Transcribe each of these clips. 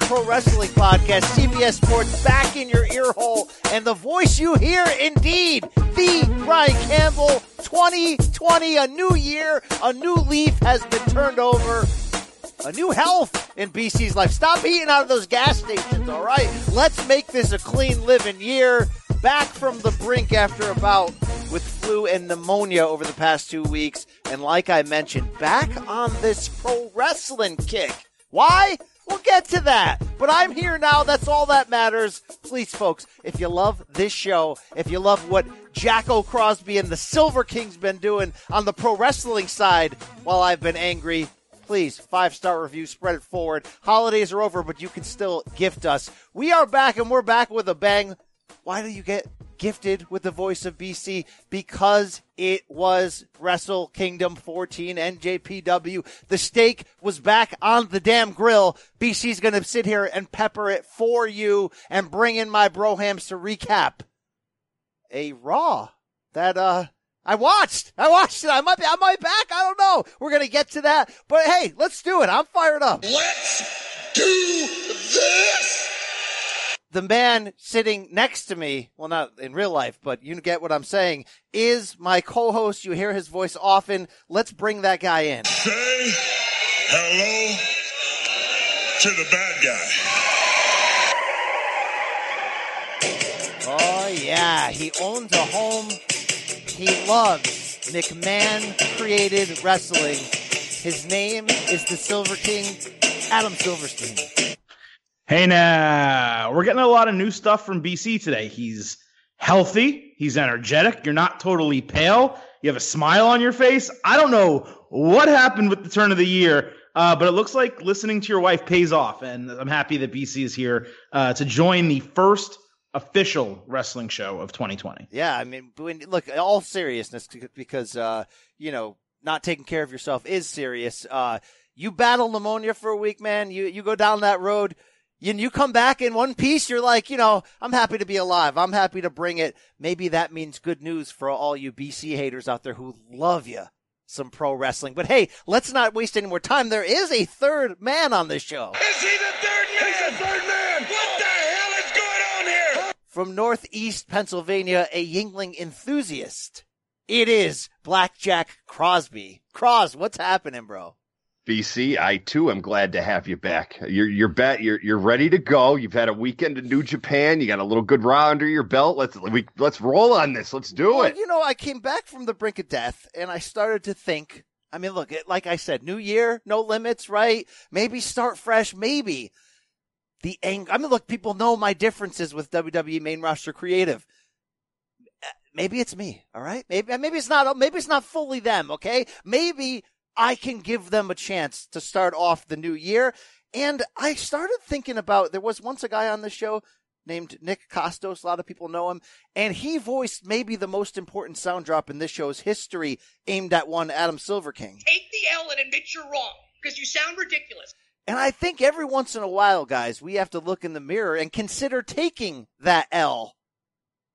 Pro Wrestling Podcast. CBS Sports back in your ear hole. And the voice you hear, indeed, the Brian Campbell. 2020, a new year, a new leaf has been turned over. A new health in BC's life. Stop eating out of those gas stations, all right? Let's make this a clean living year. Back from the brink after about with flu and pneumonia over the past two weeks. And like I mentioned, back on this pro wrestling kick. Why? We'll get to that. But I'm here now. That's all that matters. Please, folks, if you love this show, if you love what Jacko Crosby and the Silver King's been doing on the pro wrestling side while I've been angry, please five star review spread it forward holidays are over but you can still gift us we are back and we're back with a bang why do you get gifted with the voice of BC because it was Wrestle Kingdom 14 NJPW. The steak was back on the damn grill. BC's going to sit here and pepper it for you and bring in my brohams to recap a Raw that, uh, I watched. I watched it. I might be, I might back. I don't know. We're going to get to that. But hey, let's do it. I'm fired up. Let's do this! The man sitting next to me, well, not in real life, but you get what I'm saying, is my co-host. You hear his voice often. Let's bring that guy in. Say hello to the bad guy. Oh, yeah. He owns a home. He loves McMahon created wrestling. His name is the Silver King, Adam Silverstein. Hey now, we're getting a lot of new stuff from BC today. He's healthy, he's energetic, you're not totally pale, you have a smile on your face. I don't know what happened with the turn of the year, uh, but it looks like listening to your wife pays off, and I'm happy that BC is here uh, to join the first official wrestling show of 2020. Yeah, I mean, look, all seriousness, because uh, you know, not taking care of yourself is serious. Uh, you battle pneumonia for a week, man. You you go down that road and you come back in one piece, you're like, you know, I'm happy to be alive. I'm happy to bring it. Maybe that means good news for all you BC haters out there who love you some pro wrestling. But hey, let's not waste any more time. There is a third man on this show. Is he the third man? He's the third man. What the hell is going on here? From Northeast Pennsylvania, a Yuengling enthusiast. It is Blackjack Crosby. Cros, what's happening, bro? BC, I too am glad to have you back. You're you're bet you're you're ready to go. You've had a weekend in New Japan. You got a little good raw under your belt. Let's we let's roll on this. Let's do well, it. You know, I came back from the brink of death, and I started to think. I mean, look, it, like I said, New Year, no limits, right? Maybe start fresh. Maybe the anger. I mean, look, people know my differences with WWE main roster creative. Eh, maybe it's me, all right? Maybe maybe it's not. Maybe it's not fully them. Okay, maybe I can give them a chance to start off the new year. And I started thinking about there was once a guy on the show named Nick Kostos. A lot of people know him. And he voiced maybe the most important sound drop in this show's history aimed at one Adam Silver King. Take the L and admit you're wrong because you sound ridiculous. And I think every once in a while, guys, we have to look in the mirror and consider taking that L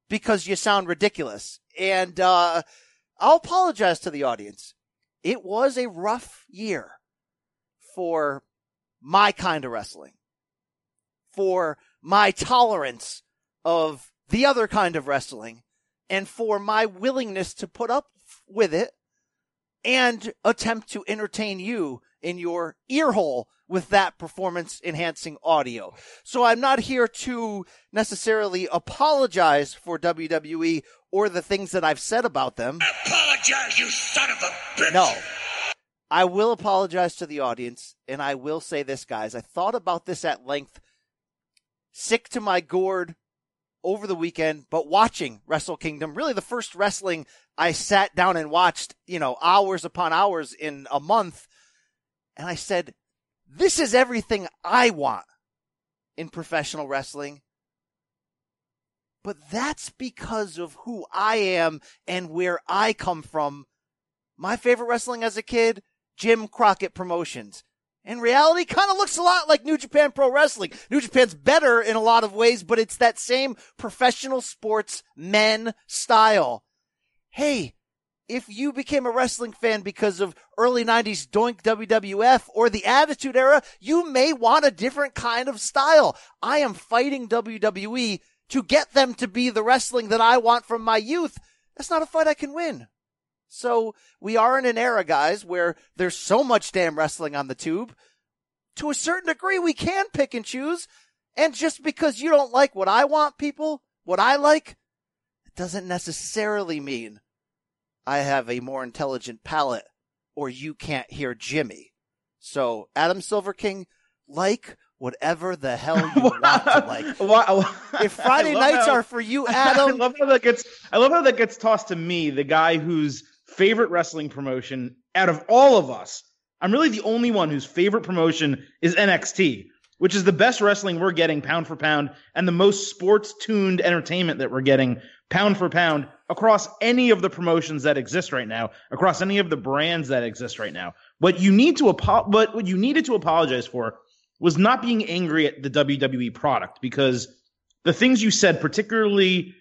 because you sound ridiculous. And uh, I'll apologize to the audience it was a rough year for my kind of wrestling, for my tolerance of the other kind of wrestling, and for my willingness to put up with it and attempt to entertain you in your earhole with that performance enhancing audio. So I'm not here to necessarily apologize for WWE or the things that I've said about them. You son of a bitch! No. I will apologize to the audience, and I will say this, guys. I thought about this at length, sick to my gourd over the weekend, but watching Wrestle Kingdom, really the first wrestling I sat down and watched, you know, hours upon hours in a month. And I said, this is everything I want in professional wrestling. But that's because of who I am and where I come from. My favorite wrestling as a kid, Jim Crockett Promotions. In reality, kind of looks a lot like New Japan Pro Wrestling. New Japan's better in a lot of ways, but it's that same professional sports men style. Hey, if you became a wrestling fan because of early 90s doink WWF or the Attitude Era, you may want a different kind of style. I am fighting WWE to get them to be the wrestling that I want from my youth. That's not a fight I can win. So we are in an era, guys, where there's so much damn wrestling on the tube. To a certain degree, we can pick and choose. And just because you don't like what I want, people, what I like, it doesn't necessarily mean I have a more intelligent palate or you can't hear Jimmy. So, Adam Silver King, like whatever the hell you want to like. if Friday nights how, are for you, Adam, I love how that gets. I love how that gets tossed to me, the guy whose favorite wrestling promotion out of all of us. I'm really the only one whose favorite promotion is NXT, which is the best wrestling we're getting pound for pound and the most sports tuned entertainment that we're getting pound for pound across any of the promotions that exist right now, across any of the brands that exist right now. What you need to apo- what, what you needed to apologize for was not being angry at the WWE product because the things you said, particularly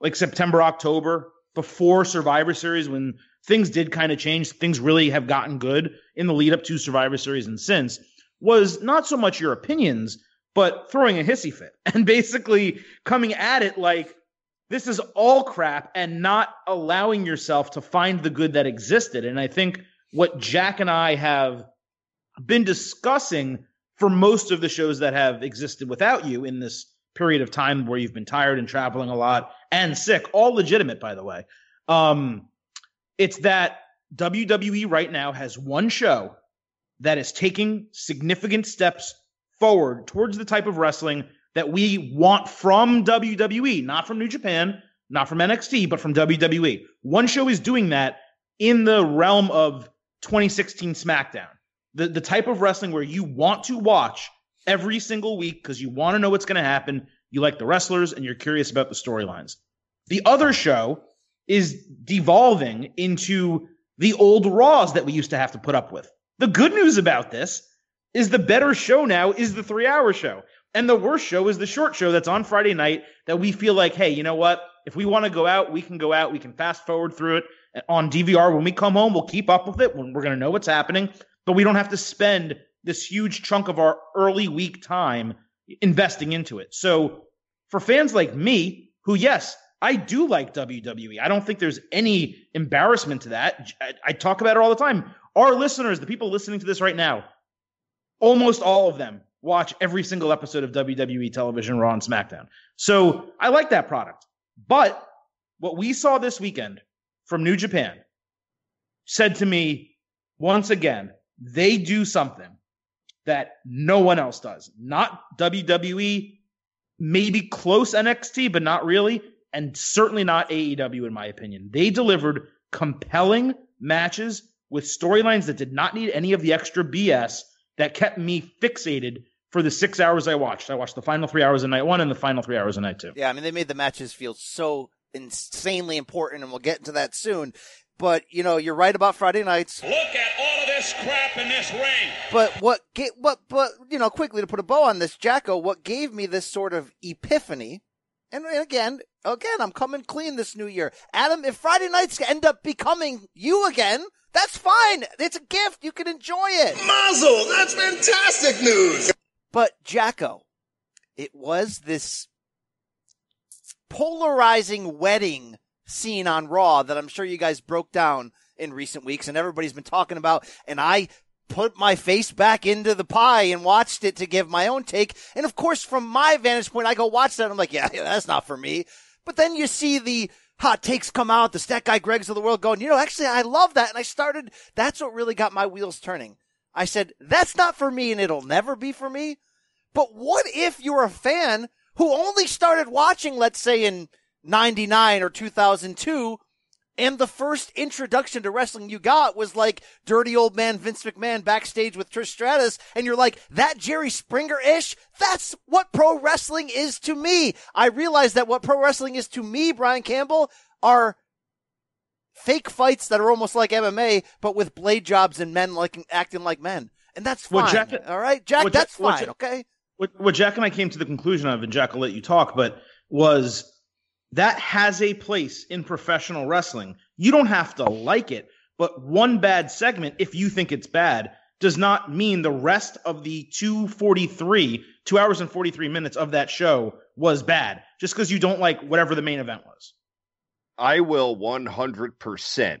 like September, October, before Survivor Series, when things did kind of change, things really have gotten good in the lead up to Survivor Series and since, was not so much your opinions, but throwing a hissy fit and basically coming at it like this is all crap and not allowing yourself to find the good that existed. And I think what Jack and I have been discussing for most of the shows that have existed without you in this period of time where you've been tired and traveling a lot and sick, all legitimate, by the way. Um, it's that WWE right now has one show that is taking significant steps forward towards the type of wrestling that we want from WWE, not from New Japan, not from NXT, but from WWE. One show is doing that in the realm of 2016 SmackDown. The the type of wrestling where you want to watch every single week because you want to know what's going to happen. You like the wrestlers and you're curious about the storylines. The other show is devolving into the old Raws that we used to have to put up with. The good news about this is the better show now is the three hour show. And the worst show is the short show that's on Friday night that we feel like, hey, you know what? If we want to go out, we can go out. We can fast forward through it on DVR. When we come home, we'll keep up with it when we're going to know what's happening. But we don't have to spend this huge chunk of our early week time investing into it. So for fans like me, who, yes, I do like WWE. I don't think there's any embarrassment to that. I, I talk about it all the time. Our listeners, the people listening to this right now, almost all of them watch every single episode of WWE television, Raw and SmackDown. So I like that product. But what we saw this weekend from New Japan said to me once again, they do something that no one else does. Not WWE, maybe close NXT, but not really. And certainly not AEW, in my opinion. They delivered compelling matches with storylines that did not need any of the extra BS that kept me fixated for the six hours I watched. I watched the final three hours of night one and the final three hours of night two. Yeah, I mean, they made the matches feel so insanely important, and we'll get into that soon. But you know, you're right about Friday nights. Look at all of this crap in this ring. But what get what but you know, quickly to put a bow on this, Jacko, what gave me this sort of epiphany, and again, again, I'm coming clean this new year. Adam, if Friday nights end up becoming you again, that's fine. It's a gift. You can enjoy it. Mazel, that's fantastic news. But Jacko, it was this polarizing wedding scene on Raw that I'm sure you guys broke down in recent weeks and everybody's been talking about. And I put my face back into the pie and watched it to give my own take. And of course, from my vantage point, I go watch that. I'm like, yeah, yeah, that's not for me. But then you see the hot takes come out, the stat guy Gregs of the world going, you know, actually, I love that. And I started, that's what really got my wheels turning. I said, that's not for me and it'll never be for me. But what if you're a fan who only started watching, let's say in 99 or 2002, and the first introduction to wrestling you got was like dirty old man Vince McMahon backstage with Trish Stratus. And you're like, that Jerry Springer ish? That's what pro wrestling is to me. I realize that what pro wrestling is to me, Brian Campbell, are fake fights that are almost like MMA, but with blade jobs and men like acting like men. And that's fine. Well, Jack, all right, Jack, well, that's well, fine. okay. What, what Jack and I came to the conclusion of, and Jack will let you talk, but was that has a place in professional wrestling. You don't have to like it, but one bad segment, if you think it's bad, does not mean the rest of the 243, two hours and 43 minutes of that show was bad just because you don't like whatever the main event was. I will 100%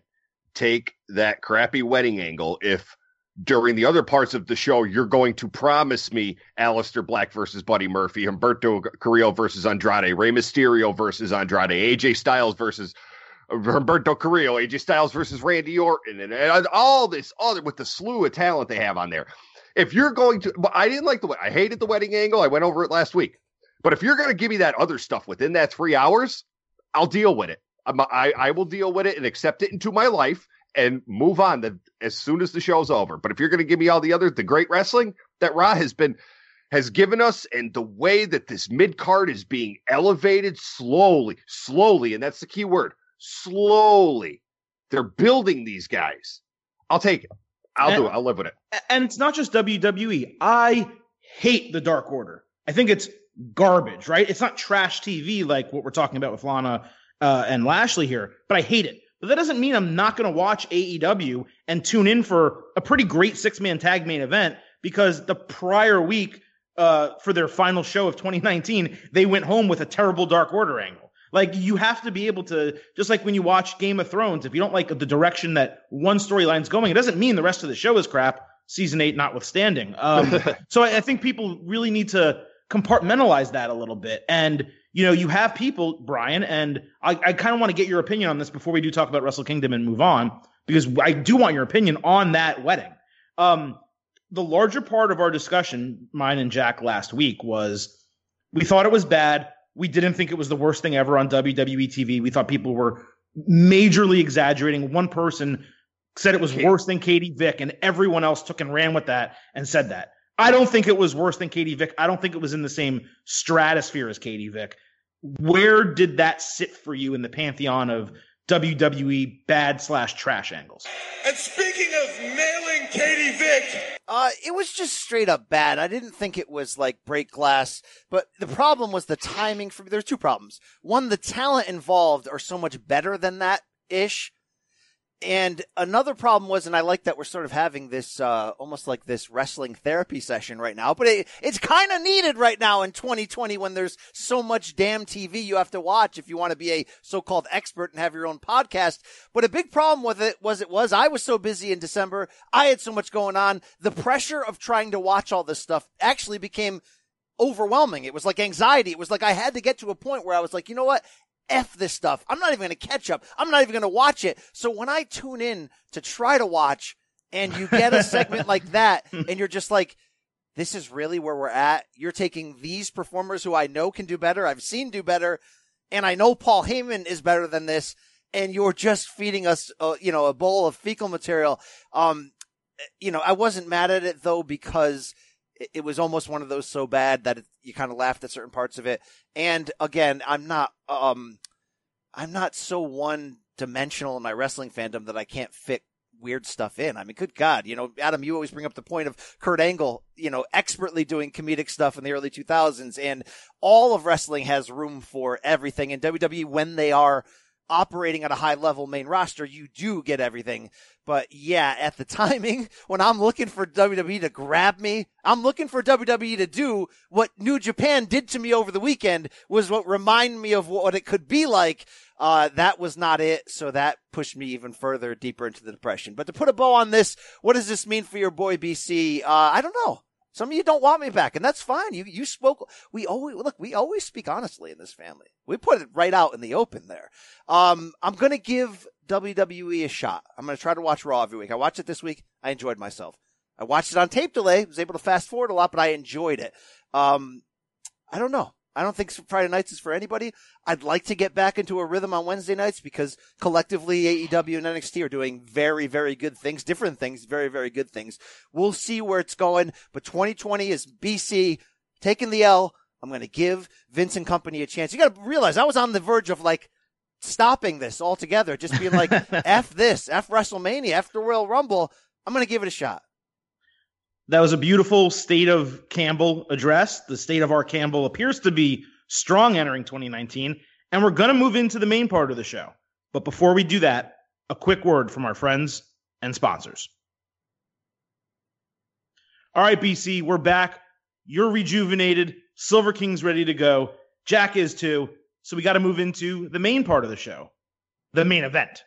take that crappy wedding angle if during the other parts of the show you're going to promise me Aleister Black versus Buddy Murphy, Humberto Carrillo versus Andrade, Rey Mysterio versus Andrade, AJ Styles versus Humberto Carrillo, AJ Styles versus Randy Orton, and, and all this other with the slew of talent they have on there. If you're going to, I didn't like the, way I hated the wedding angle. I went over it last week. But if you're going to give me that other stuff within that three hours, I'll deal with it. I, I will deal with it and accept it into my life and move on the, as soon as the show's over. But if you're going to give me all the other, the great wrestling that Raw has been, has given us and the way that this mid card is being elevated slowly, slowly, and that's the key word, slowly. They're building these guys. I'll take it. I'll and, do it. I'll live with it. And it's not just WWE. I hate the Dark Order. I think it's garbage, right? It's not trash TV like what we're talking about with Lana uh, and Lashley here, but I hate it. But that doesn't mean I'm not going to watch AEW and tune in for a pretty great six man tag main event because the prior week uh, for their final show of 2019, they went home with a terrible Dark Order angle. Like you have to be able to, just like when you watch Game of Thrones, if you don't like the direction that one storyline's going, it doesn't mean the rest of the show is crap. Season eight notwithstanding. Um, so I, I think people really need to compartmentalize that a little bit. And you know, you have people, Brian, and I, I kind of want to get your opinion on this before we do talk about Wrestle Kingdom and move on, because I do want your opinion on that wedding. Um, the larger part of our discussion, mine and Jack last week, was we thought it was bad. We didn't think it was the worst thing ever on WWE TV. We thought people were majorly exaggerating. One person said it was worse than Katie Vick, and everyone else took and ran with that and said that. I don't think it was worse than Katie Vick. I don't think it was in the same stratosphere as Katie Vick. Where did that sit for you in the pantheon of WWE bad slash trash angles? And speaking of nailing Katie Vick, uh, it was just straight up bad. I didn't think it was like break glass, but the problem was the timing. For me, there's two problems. One, the talent involved are so much better than that ish and another problem was, and I like that we're sort of having this, uh, almost like this wrestling therapy session right now, but it, it's kind of needed right now in 2020 when there's so much damn TV you have to watch if you want to be a so-called expert and have your own podcast. But a big problem with it was it was I was so busy in December. I had so much going on. The pressure of trying to watch all this stuff actually became overwhelming. It was like anxiety. It was like I had to get to a point where I was like, you know what? F this stuff. I'm not even going to catch up. I'm not even going to watch it. So when I tune in to try to watch and you get a segment like that and you're just like, this is really where we're at. You're taking these performers who I know can do better. I've seen do better. And I know Paul Heyman is better than this. And you're just feeding us, uh, you know, a bowl of fecal material. Um, you know, I wasn't mad at it though because it, was almost one of those so bad that it, you kind of laughed at certain parts of it. And again, I'm not, um, I'm not so one dimensional in my wrestling fandom that I can't fit weird stuff in. I mean, good God, you know, Adam, you always bring up the point of Kurt Angle, you know, expertly doing comedic stuff in the early 2000s, and all of wrestling has room for everything. And WWE, when they are operating at a high level main roster, you do get everything. But yeah, at the timing, when I'm looking for WWE to grab me, I'm looking for WWE to do what New Japan did to me over the weekend was what remind me of what it could be like. Uh, that was not it. So that pushed me even further deeper into the depression. But to put a bow on this, what does this mean for your boy BC? Uh, I don't know. Some of you don't want me back, and that's fine. You you spoke. We always look. We always speak honestly in this family. We put it right out in the open there. Um, I'm gonna give WWE a shot. I'm gonna try to watch Raw every week. I watched it this week. I enjoyed myself. I watched it on tape delay. Was able to fast forward a lot, but I enjoyed it. Um, I don't know. I don't think Friday nights is for anybody. I'd like to get back into a rhythm on Wednesday nights because collectively AEW and NXT are doing very, very good things, different things, very, very good things. We'll see where it's going, but 2020 is BC taking the L. I'm going to give Vince and company a chance. You got to realize I was on the verge of like stopping this altogether, just being like, F this, F WrestleMania, F the Royal Rumble. I'm going to give it a shot. That was a beautiful state of Campbell address. The state of our Campbell appears to be strong entering 2019. And we're going to move into the main part of the show. But before we do that, a quick word from our friends and sponsors. All right, BC, we're back. You're rejuvenated. Silver King's ready to go. Jack is too. So we got to move into the main part of the show, the main event.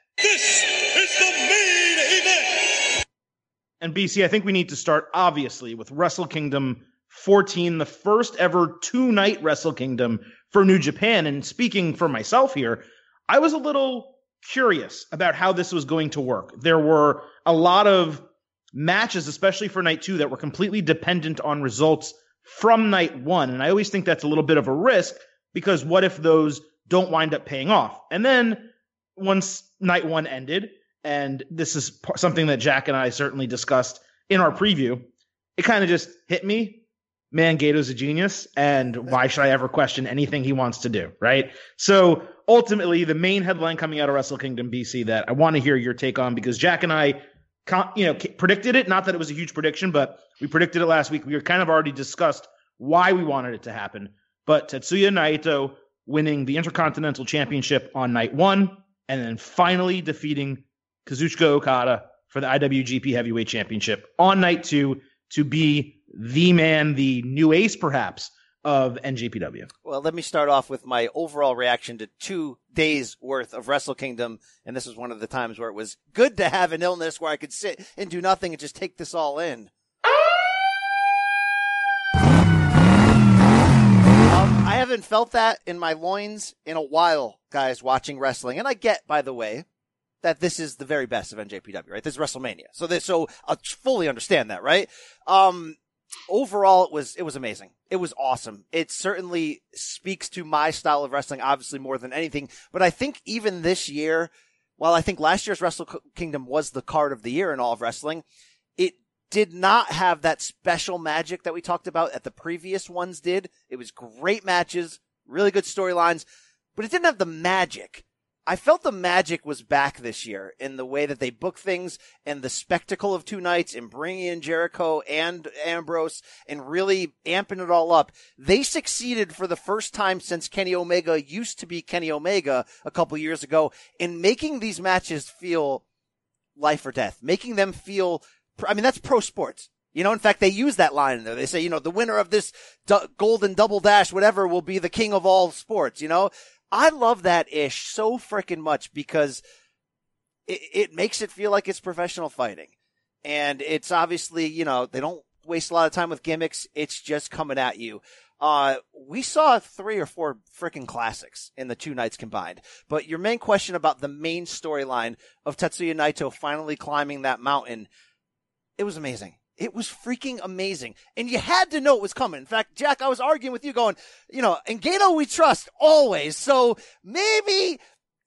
And BC, I think we need to start obviously with Wrestle Kingdom 14, the first ever two night Wrestle Kingdom for New Japan. And speaking for myself here, I was a little curious about how this was going to work. There were a lot of matches, especially for night two, that were completely dependent on results from night one. And I always think that's a little bit of a risk because what if those don't wind up paying off? And then once night one ended, and this is something that Jack and I certainly discussed in our preview, it kind of just hit me. Man, Gedo's a genius, and why should I ever question anything he wants to do, right? So ultimately, the main headline coming out of Wrestle Kingdom BC that I want to hear your take on because Jack and I, you know, predicted it. Not that it was a huge prediction, but we predicted it last week. We were kind of already discussed why we wanted it to happen. But Tetsuya Naito winning the Intercontinental Championship on night one, and then finally defeating Kazuchika Okada for the IWGP Heavyweight Championship on night two to be the man, the new ace perhaps of NJPW. Well, let me start off with my overall reaction to two days worth of Wrestle Kingdom. And this was one of the times where it was good to have an illness where I could sit and do nothing and just take this all in. Um, I haven't felt that in my loins in a while, guys, watching wrestling. And I get, by the way, that this is the very best of NJPW, right? This is WrestleMania. So so I fully understand that, right? Um, overall, it was, it was amazing. It was awesome. It certainly speaks to my style of wrestling, obviously more than anything. But I think even this year, while I think last year's Wrestle Kingdom was the card of the year in all of wrestling, it did not have that special magic that we talked about at the previous ones did. It was great matches, really good storylines, but it didn't have the magic I felt the magic was back this year in the way that they book things and the spectacle of two nights and bringing in Jericho and Ambrose and really amping it all up. They succeeded for the first time since Kenny Omega used to be Kenny Omega a couple years ago in making these matches feel life or death, making them feel, I mean, that's pro sports. You know, in fact, they use that line in there. They say, you know, the winner of this du- golden double dash, whatever, will be the king of all sports. You know, I love that ish so freaking much because it, it makes it feel like it's professional fighting. And it's obviously, you know, they don't waste a lot of time with gimmicks. It's just coming at you. Uh, we saw three or four freaking classics in the two nights combined. But your main question about the main storyline of Tetsuya Naito finally climbing that mountain, it was amazing. It was freaking amazing. And you had to know it was coming. In fact, Jack, I was arguing with you going, you know, and Gedo we trust always. So maybe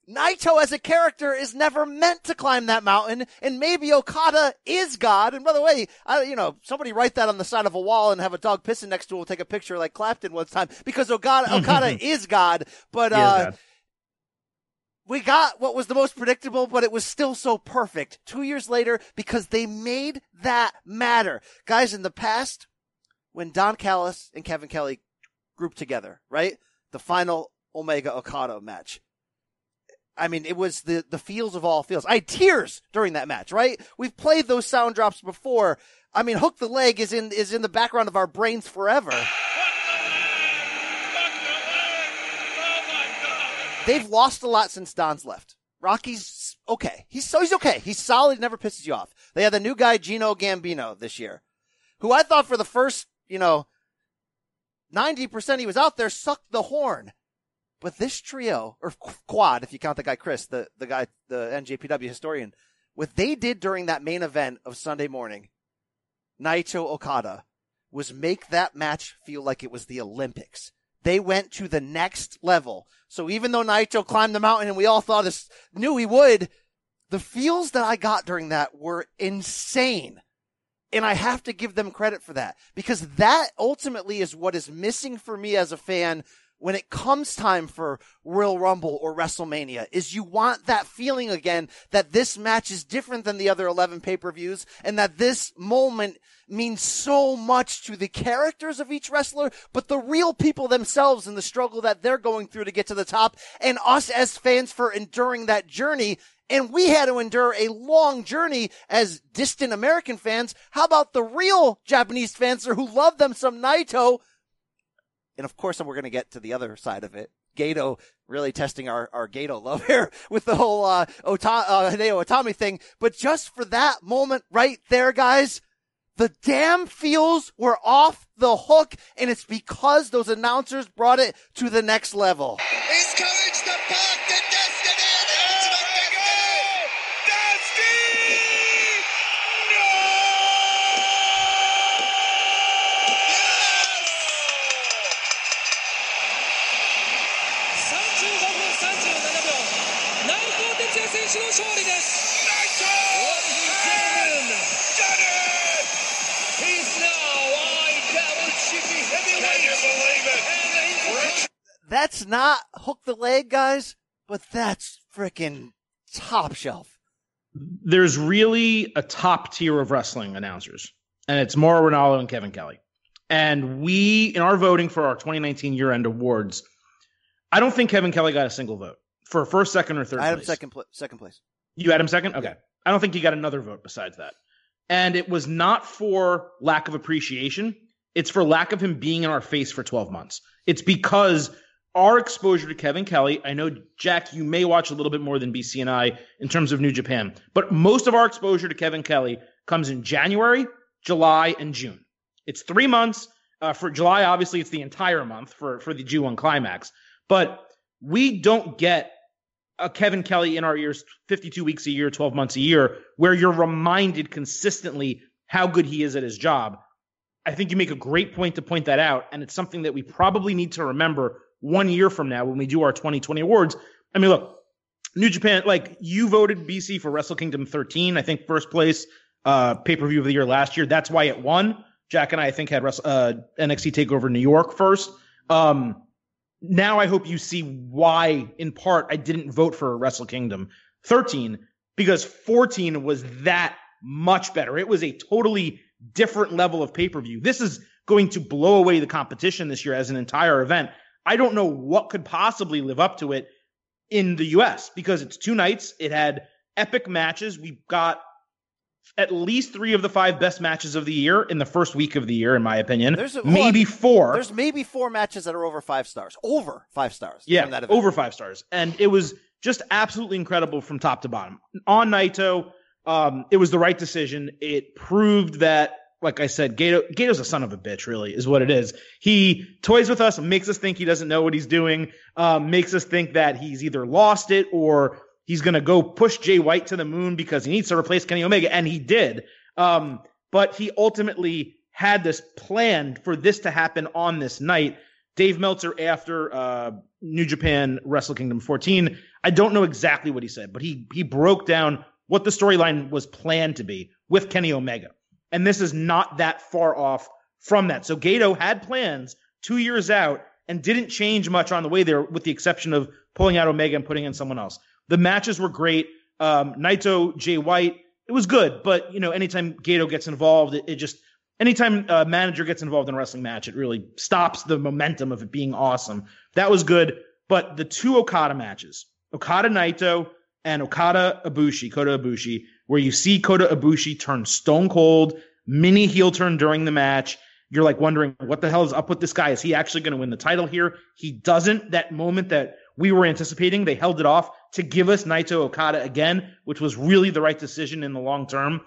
Naito as a character is never meant to climb that mountain, and maybe Okada is God. And by the way, I, you know, somebody write that on the side of a wall and have a dog pissing next to it. We'll take a picture like Clapton one time because Okada, Okada is God. But, uh, we got what was the most predictable, but it was still so perfect two years later because they made that matter. Guys, in the past, when Don Callis and Kevin Kelly grouped together, right? The final Omega Okada match. I mean, it was the, the feels of all feels. I had tears during that match, right? We've played those sound drops before. I mean, Hook the Leg is in, is in the background of our brains forever. They've lost a lot since Don's left. Rocky's okay. He's so he's okay. He's solid. Never pisses you off. They had the new guy Gino Gambino this year, who I thought for the first you know ninety percent he was out there sucked the horn. But this trio or quad, if you count the guy Chris, the the guy the NJPW historian, what they did during that main event of Sunday morning, Naito Okada, was make that match feel like it was the Olympics they went to the next level. So even though Naito climbed the mountain and we all thought this knew he would, the feels that I got during that were insane. And I have to give them credit for that because that ultimately is what is missing for me as a fan when it comes time for Royal Rumble or WrestleMania is you want that feeling again that this match is different than the other 11 pay-per-views and that this moment means so much to the characters of each wrestler, but the real people themselves and the struggle that they're going through to get to the top and us as fans for enduring that journey. and we had to endure a long journey as distant American fans. How about the real Japanese fans who love them some Naito? And of course, we're going to get to the other side of it. Gedo really testing our, our Gedo love here with the whole, uh, Ota, uh, Hideo Itami thing. But just for that moment right there, guys, the damn feels were off the hook, and it's because those announcers brought it to the next level. He's coming to the That's not hook the leg, guys, but that's freaking top shelf. There's really a top tier of wrestling announcers, and it's Mauro Ranallo and Kevin Kelly. And we, in our voting for our 2019 year end awards, I don't think Kevin Kelly got a single vote for first, second, or third I had him second, pl- second place. You had him second? Okay. I don't think he got another vote besides that. And it was not for lack of appreciation. It's for lack of him being in our face for 12 months. It's because our exposure to Kevin Kelly, I know, Jack, you may watch a little bit more than BC and I in terms of New Japan, but most of our exposure to Kevin Kelly comes in January, July, and June. It's three months. Uh, for July, obviously, it's the entire month for, for the G1 climax. But we don't get a Kevin Kelly in our ears 52 weeks a year, 12 months a year, where you're reminded consistently how good he is at his job. I think you make a great point to point that out. And it's something that we probably need to remember one year from now when we do our 2020 awards. I mean, look, New Japan, like you voted BC for Wrestle Kingdom 13, I think first place uh, pay per view of the year last year. That's why it won. Jack and I, I think, had uh, NXT Takeover New York first. Um, now I hope you see why, in part, I didn't vote for Wrestle Kingdom 13 because 14 was that much better. It was a totally different level of pay per view. This is going to blow away the competition this year as an entire event. I don't know what could possibly live up to it in the US because it's two nights. It had epic matches. We've got at least three of the five best matches of the year in the first week of the year, in my opinion. There's a- maybe four. There's maybe four matches that are over five stars. Over five stars. Yeah, over five stars. And it was just absolutely incredible from top to bottom. On Naito, um, it was the right decision. It proved that, like I said, Gedo, Gedo's a son of a bitch, really, is what it is. He toys with us, makes us think he doesn't know what he's doing, um, makes us think that he's either lost it or he's to go push Jay White to the moon because he needs to replace Kenny Omega. And he did. Um, but he ultimately had this planned for this to happen on this night. Dave Meltzer after uh, New Japan Wrestle Kingdom 14. I don't know exactly what he said, but he he broke down what the storyline was planned to be with Kenny Omega. And this is not that far off from that. So Gedo had plans two years out and didn't change much on the way there, with the exception of pulling out Omega and putting in someone else. The matches were great. Um, Naito, Jay White, it was good, but you know, anytime Gedo gets involved, it, it just anytime a manager gets involved in a wrestling match, it really stops the momentum of it being awesome. That was good. But the two Okada matches, Okada Naito and Okada Ibushi, Kota Ibushi, where you see Kota Ibushi turn stone cold, mini heel turn during the match. You're like wondering what the hell is up with this guy? Is he actually going to win the title here? He doesn't. That moment that we were anticipating, they held it off to give us Naito Okada again, which was really the right decision in the long term.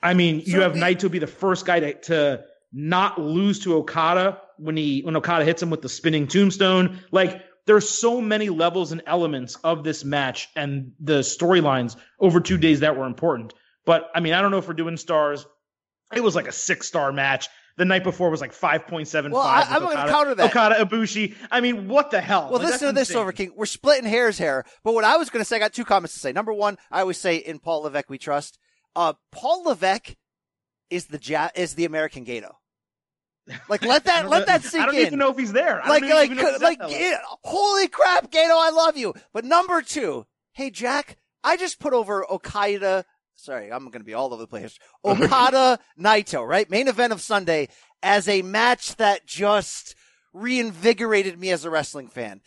I mean, you have Naito be the first guy to, to not lose to Okada when he when Okada hits him with the spinning tombstone. Like there's so many levels and elements of this match and the storylines over two days that were important. But I mean, I don't know if we're doing stars. It was like a six star match. The night before was like five point seven Well, five. I- I'm gonna counter that. Okada Ibushi. I mean, what the hell? Well, Like, listen to this. Silver King. We're splitting hairs here. But what I was going to say, I got two comments to say. Number one, I always say in Paul Levesque we trust. Uh, Paul Levesque is the ja- is the American Gedo. Like let that let that sink in. I don't in. even know if he's there. I like don't even like like that holy crap, Gedo, I love you. But number two, hey Jack, I just put over Okada. Sorry, I'm going to be all over the place. Okada Naito, right? Main event of Sunday as a match that just reinvigorated me as a wrestling fan.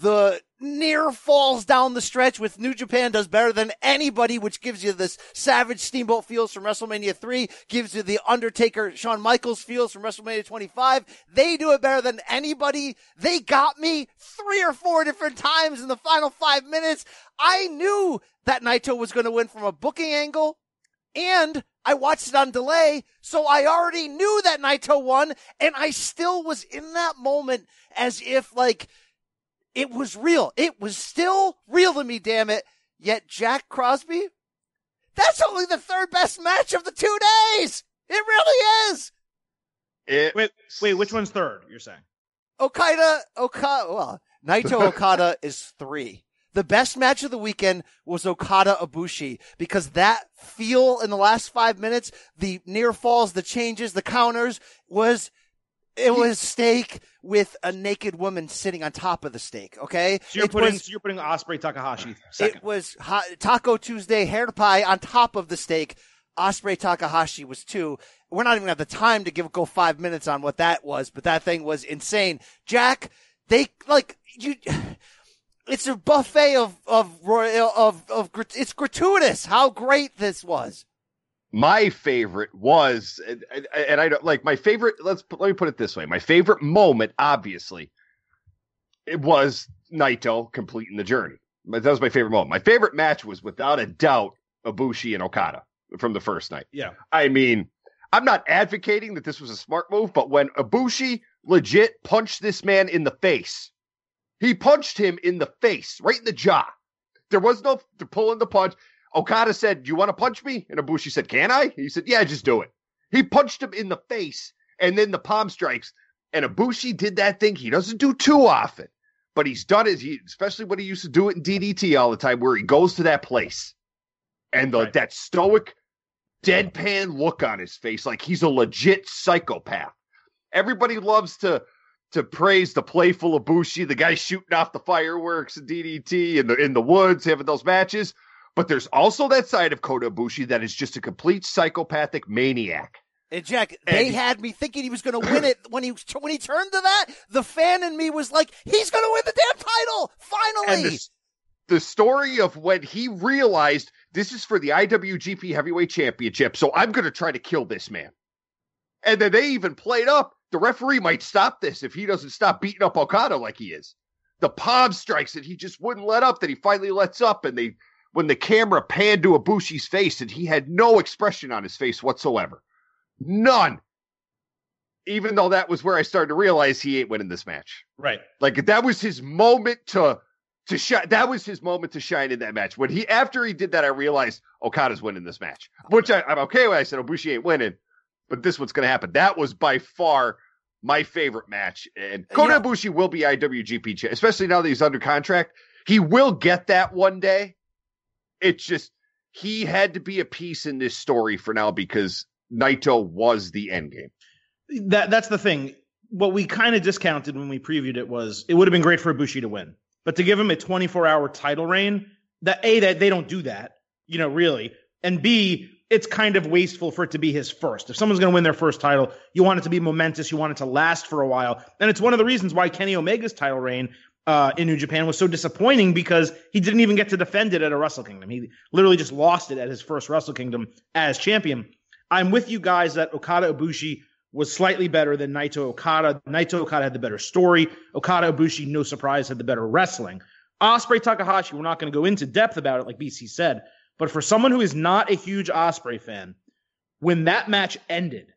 The near falls down the stretch with New Japan does better than anybody, which gives you this Savage Steamboat feels from WrestleMania 3, gives you the Undertaker Shawn Michaels feels from WrestleMania 25. They do it better than anybody. They got me three or four different times in the final five minutes. I knew that Naito was going to win from a booking angle and I watched it on delay, so I already knew that Naito won, and I still was in that moment as if like it was real. It was still real to me, damn it. Yet Jack Crosby, that's only the third best match of the two days. It really is. It, Wait, wait, which one's third? You're saying? Okada, Okada, well, Naito Okada is three. The best match of the weekend was Okada Ibushi because that feel in the last five minutes, the near falls, the changes, the counters was, it was steak with a naked woman sitting on top of the steak. Okay. So you're It putting was- so you're putting Ospreay Takahashi second. it was hot, Taco Tuesday hair pie on top of the steak. Ospreay Takahashi was two. We're not even gonna have the time to give go five minutes on what that was, but that thing was insane. Jack, they like you. It's a buffet of of royal of of it's gratuitous how great this was. My favorite was, and, and, I don't like my favorite. Let's put- let me put it this way: my favorite moment, obviously, it was Naito completing the journey. That was my favorite moment. My favorite match was without a doubt Ibushi and Okada from the first night. yeah. I mean, I'm not advocating that this was a smart move, but when Ibushi legit punched this man in the face, he punched him in the face, right in the jaw. There was no to pull in the punch. Okada said, Do you want to punch me? And Ibushi said, Can I? He said, Yeah, just do it. He punched him in the face and then the palm strikes. And Ibushi did that thing he doesn't do too often, but he's done it, he, especially when he used to do it in DDT all the time, where he goes to that place and the, Right. that stoic deadpan look on his face like he's a legit psychopath. Everybody loves to to praise the playful Ibushi, the guy shooting off the fireworks in DDT in the in the woods, having those matches. But there's also that side of Kota Ibushi that is just a complete psychopathic maniac. And Jack, they And- had me thinking he was going to win it when he when he turned to that. The fan in me was like, "He's going to win the damn title finally!" And the, the story of when he realized this is for the IWGP Heavyweight Championship, so I'm going to try to kill this man. And then they even played up the referee might stop this if he doesn't stop beating up Okada like he is. The palm strikes that he just wouldn't let up, that he finally lets up, and they when the camera panned to Ibushi's face and he had no expression on his face whatsoever. None. Even though that was where I started to realize he ain't winning this match. Right. Like that was his moment to to shine. That was his moment to shine in that match. When he after he did that, I realized Okada's winning this match, which I, I'm okay with. I said Ibushi ain't winning, but this what's going to happen. That was by far my favorite match, and Kota Yeah. Ibushi will be IWGP especially now that he's under contract. He will get that one day. It's just he had to be a piece in this story for now because Naito was the end game. That that's the thing. What we kind of discounted when we previewed it was it would have been great for Ibushi to win, but to give him a 24 hour title reign, that a that they don't do that, you know, really, and b it's kind of wasteful for it to be his first. If someone's going to win their first title, you want it to be momentous, you want it to last for a while, and it's one of the reasons why Kenny Omega's title reign uh, in New Japan was so disappointing because he didn't even get to defend it at a Wrestle Kingdom. He literally just lost it at his first Wrestle Kingdom as champion. I'm with you guys that Okada Ibushi was slightly better than Naito Okada. Naito Okada had the better story. Okada Ibushi, no surprise, had the better wrestling. Ospreay Takahashi, we're not going to go into depth about it like BC said, but for someone who is not a huge Ospreay fan, when that match ended,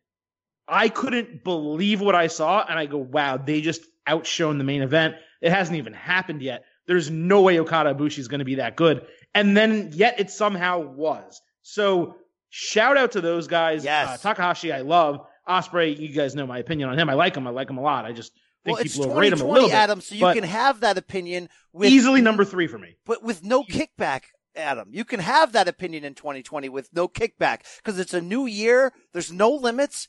I couldn't believe what I saw, and I go, "Wow, they just outshone the main event. It hasn't even happened yet. There's no way Okada Ibushi is going to be that good." And then, yet it somehow was. So, shout out to those guys. Yes. Uh, Takahashi, I love. Ospreay, you guys know my opinion on him. I like him. I like him a lot. I just think well, people overrate him a little bit. Adam, so you can have that opinion with easily number three for me. but with no kickback, Adam. You can have that opinion in 2020 with no kickback because it's a new year. There's no limits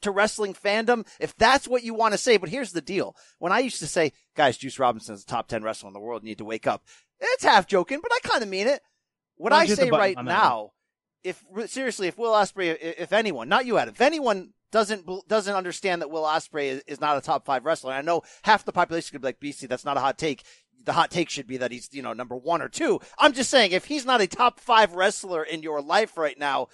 to wrestling fandom. If that's what you want to say, but here's the deal. When I used to say, guys, Juice Robinson's the top 10 wrestler in the world, you need to wake up. It's half joking, but I kind of mean it. What I say right now, if seriously, if Will Ospreay, if anyone, not you, Adam, if anyone doesn't doesn't understand that Will Ospreay is, is not a top five wrestler, and I know half the population could be like, BC, that's not a hot take. The hot take should be that he's, you know, number one or two. I'm just saying, if he's not a top five wrestler in your life right now,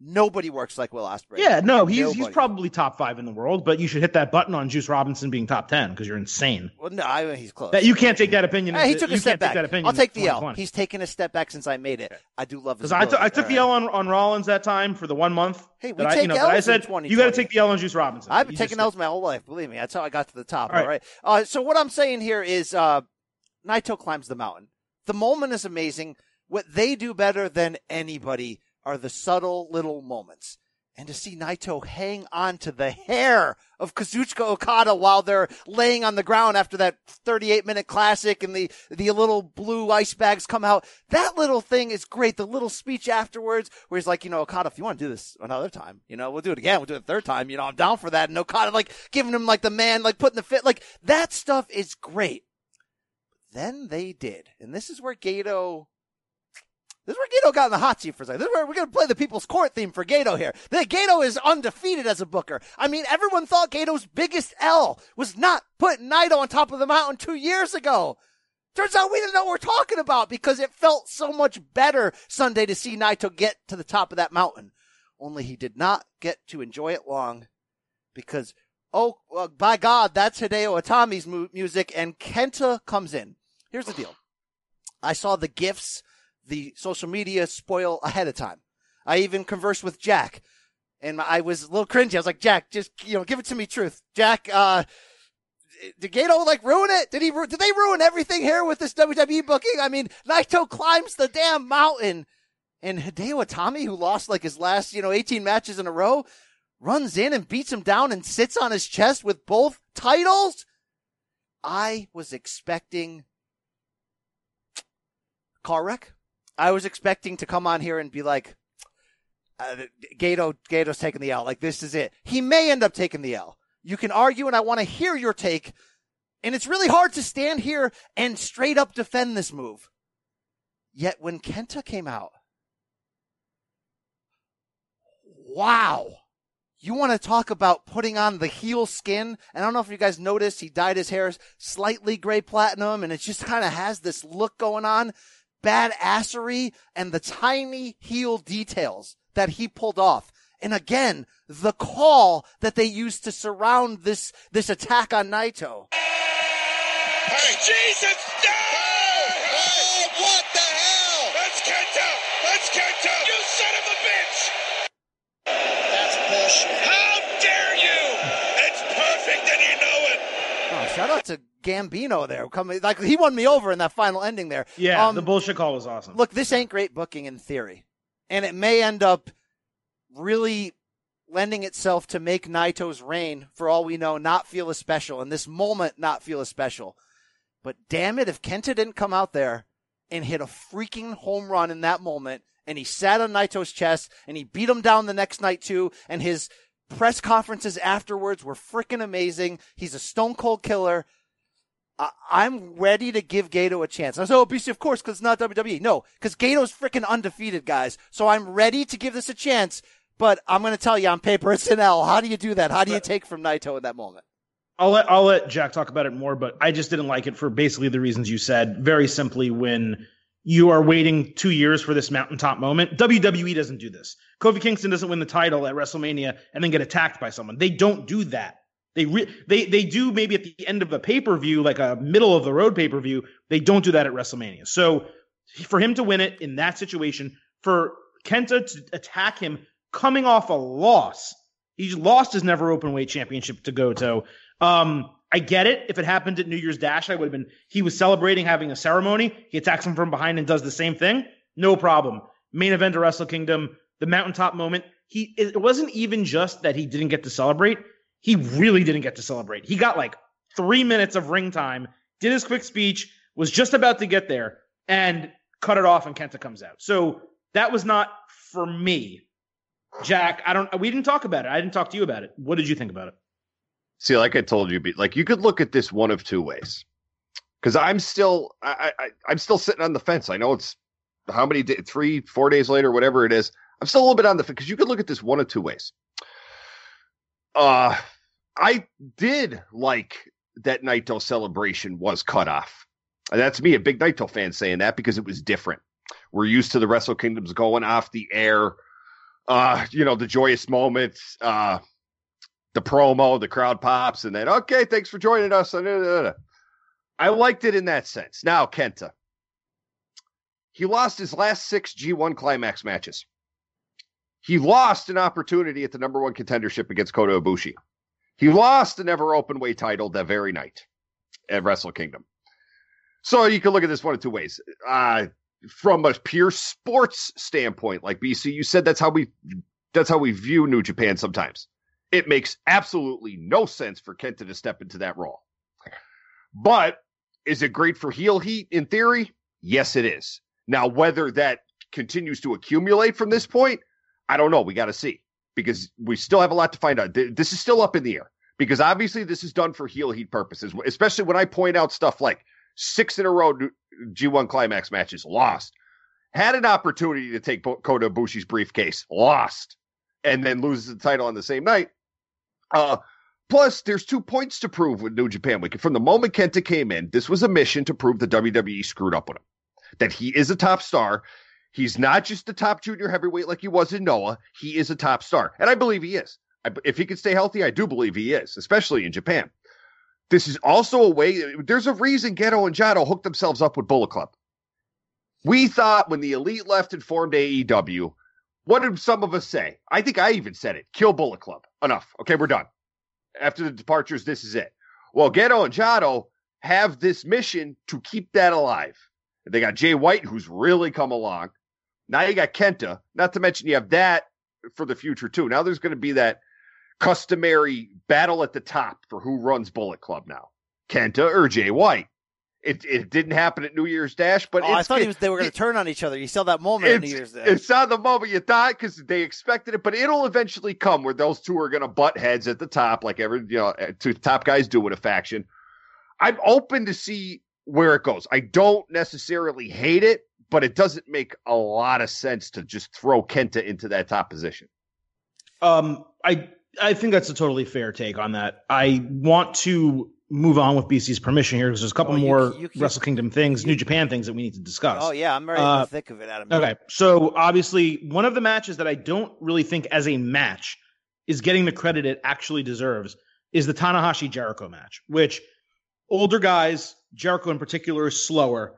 nobody works like Will Ospreay. Yeah, no, he's he's probably top five in the world, but you should hit that button on Juice Robinson being top ten because you're insane. Well, no, I mean, he's close. That you can't take that opinion. He took a step back. that opinion I'll take the L. He's taken a step back since I made it. I do love. Because I, took- I the All L on, on Rollins that time for the one month. Hey, we that I, take you know, I Ls in said you got to take the L on Juice Robinson. I've been You taking L's my whole life. Believe me, that's how I got to the top. All All right. right. Uh, so what I'm saying here is, uh, Naito climbs the mountain. The moment is amazing. What they do better than anybody are the subtle little moments. And to see Naito hang on to the hair of Kazuchika Okada while they're laying on the ground after that 38 minute classic and the, the little blue ice bags come out. That little thing is great. The little speech afterwards where he's like, you know, Okada, if you want to do this another time, you know, we'll do it again. We'll do it a third time. You know, I'm down for that. And Okada like giving him like the man, like putting the fit, like that stuff is great. Then they did. And this is where Gato this is where Gato got in the hot seat for a second. This is where we're going to play the People's Court theme for Gato here. The Gato is undefeated as a booker. I mean, everyone thought Gato's biggest L was not putting Naito on top of the mountain two years ago. Turns out we didn't know what we're talking about because it felt so much better Sunday to see Naito get to the top of that mountain. Only he did not get to enjoy it long because, oh, well, by God, that's Hideo Itami's mu- music and Kenta comes in. Here's the deal. I saw the gifs the social media spoil ahead of time. I even conversed with Jack and I was a little cringy. I was like, Jack, just, you know, give it to me truth. Jack, uh, did Gato like ruin it? Did he, ru- did they ruin everything here with this WWE booking? I mean, Naito climbs the damn mountain and Hideo Itami, who lost like his last, you know, 18 matches in a row, runs in and beats him down and sits on his chest with both titles. I was expecting car wreck. I was expecting to come on here and be like, uh, Gato, Gato's taking the L. Like this is it. He may end up taking the L. You can argue, and I want to hear your take. And it's really hard to stand here and straight up defend this move. Yet when Kenta came out, wow. You want to talk about putting on the heel skin? And I don't know if you guys noticed, he dyed his hair slightly gray platinum and it just kind of has this look going on. Badassery and the tiny heel details that he pulled off. And again, the call that they used to surround this, this attack on Naito. Hey, Jesus! No! Oh, what the hell? That's Kenta! That's Kenta! You son of a bitch! That's bullshit. How dare you! It's perfect and you know it! Oh, shout out to Gambino there. Coming, like he won me over in that final ending there. Yeah, Um, the bullshit call was awesome. Look, this ain't great booking in theory. And it may end up really lending itself to make Naito's reign, for all we know, not feel as special, and this moment not feel as special. But damn it, if Kenta didn't come out there and hit a freaking home run in that moment, and he sat on Naito's chest, and he beat him down the next night too, and his press conferences afterwards were freaking amazing. He's a stone cold killer. I- I'm ready to give Gato a chance. I say, oh, BC, of course, because it's not WWE. No, because Gato's freaking undefeated, guys. So I'm ready to give this a chance. But I'm going to tell you on paper, it's an L. How do you do that? How do you take from Naito in that moment? I'll let I'll let Jack talk about it more, but I just didn't like it for basically the reasons you said. Very simply, when you are waiting two years for this mountaintop moment, WWE doesn't do this. Kofi Kingston doesn't win the title at WrestleMania and then get attacked by someone. They don't do that. They re- they they do maybe at the end of a pay per view, like a middle of the road pay per view. They don't do that at WrestleMania. So for him to win it in that situation, for Kenta to attack him coming off a loss, he lost his never open weight championship to Goto. Um, I get it. If it happened at New Year's Dash, I would have been. He was celebrating, having a ceremony. He attacks him from behind and does the same thing. No problem. Main event of Wrestle Kingdom, the mountaintop moment. He. It wasn't even just that he didn't get to celebrate. He really didn't get to celebrate. He got like three minutes of ring time, did his quick speech, was just about to get there, and cut it off, and Kenta comes out. So that was not for me. Jack, I don't. We didn't talk about it. I didn't talk to you about it. What did you think about it? See, like I told you, like you could look at this one of two ways. Because I'm still, I, I, I'm still sitting on the fence. I know it's how many, day, three, four days later, whatever it is. I'm still a little bit on the fence because you could look at this one of two ways. Uh, I did like that Naito celebration was cut off. And that's me, a big Naito fan, saying that because it was different. We're used to the Wrestle Kingdoms going off the air, uh, you know, the joyous moments, uh, the promo, the crowd pops, and then, okay, thanks for joining us. Uh, uh, uh, I liked it in that sense. Now, Kenta. He lost his last six G1 climax matches. He lost an opportunity at the number one contendership against Kota Ibushi. He lost the never open weight title that very night at Wrestle Kingdom. So you can look at this one of two ways. Uh, from a pure sports standpoint, like BC, you said that's how we that's how we view New Japan sometimes. It makes absolutely no sense for Kenta to step into that role. But is it great for heel heat in theory? Yes, it is. Now, whether that continues to accumulate from this point, I don't know. We got to see because we still have a lot to find out. This is still up in the air because obviously this is done for heel heat purposes, especially when I point out stuff like six in a row G1 climax matches lost. Had an opportunity to take Kota Ibushi's briefcase, lost, and then loses the title on the same night. Uh, plus, there's two points to prove with New Japan Week. From the moment Kenta came in, this was a mission to prove the WWE screwed up with him. That he is a top star. He's not just the top junior heavyweight like he was in Noah. He is a top star. And I believe he is. I, if he can stay healthy, I do believe he is, especially in Japan. This is also a way, there's a reason Gedo and Jado hooked themselves up with Bullet Club. We thought when the Elite left and formed AEW, what did some of us say? I think I even said it kill Bullet Club. Enough. Okay, we're done. After the departures, this is it. Well, Gedo and Jado have this mission to keep that alive. They got Jay White, who's really come along. Now you got Kenta, not to mention you have that for the future too. Now there's going to be that customary battle at the top for who runs Bullet Club now, Kenta or Jay White. It, it didn't happen at New Year's Dash, but oh, I thought was, they were going to turn on each other. You saw that moment at New Year's Dash. It's not the moment you thought because they expected it, but it'll eventually come where those two are going to butt heads at the top, like every you know, two top guys do with a faction. I'm open to see where it goes. I don't necessarily hate it, but it doesn't make a lot of sense to just throw Kenta into that top position. Um, I I think that's a totally fair take on that. I want to move on with BC's permission here because there's a couple oh, more you, you, Wrestle Kingdom things, New Japan things that we need to discuss. Oh yeah, I'm very uh, thick of it, Adam. Okay, so obviously one of the matches that I don't really think as a match is getting the credit it actually deserves is the Tanahashi Jericho match, which older guys, Jericho in particular, is slower,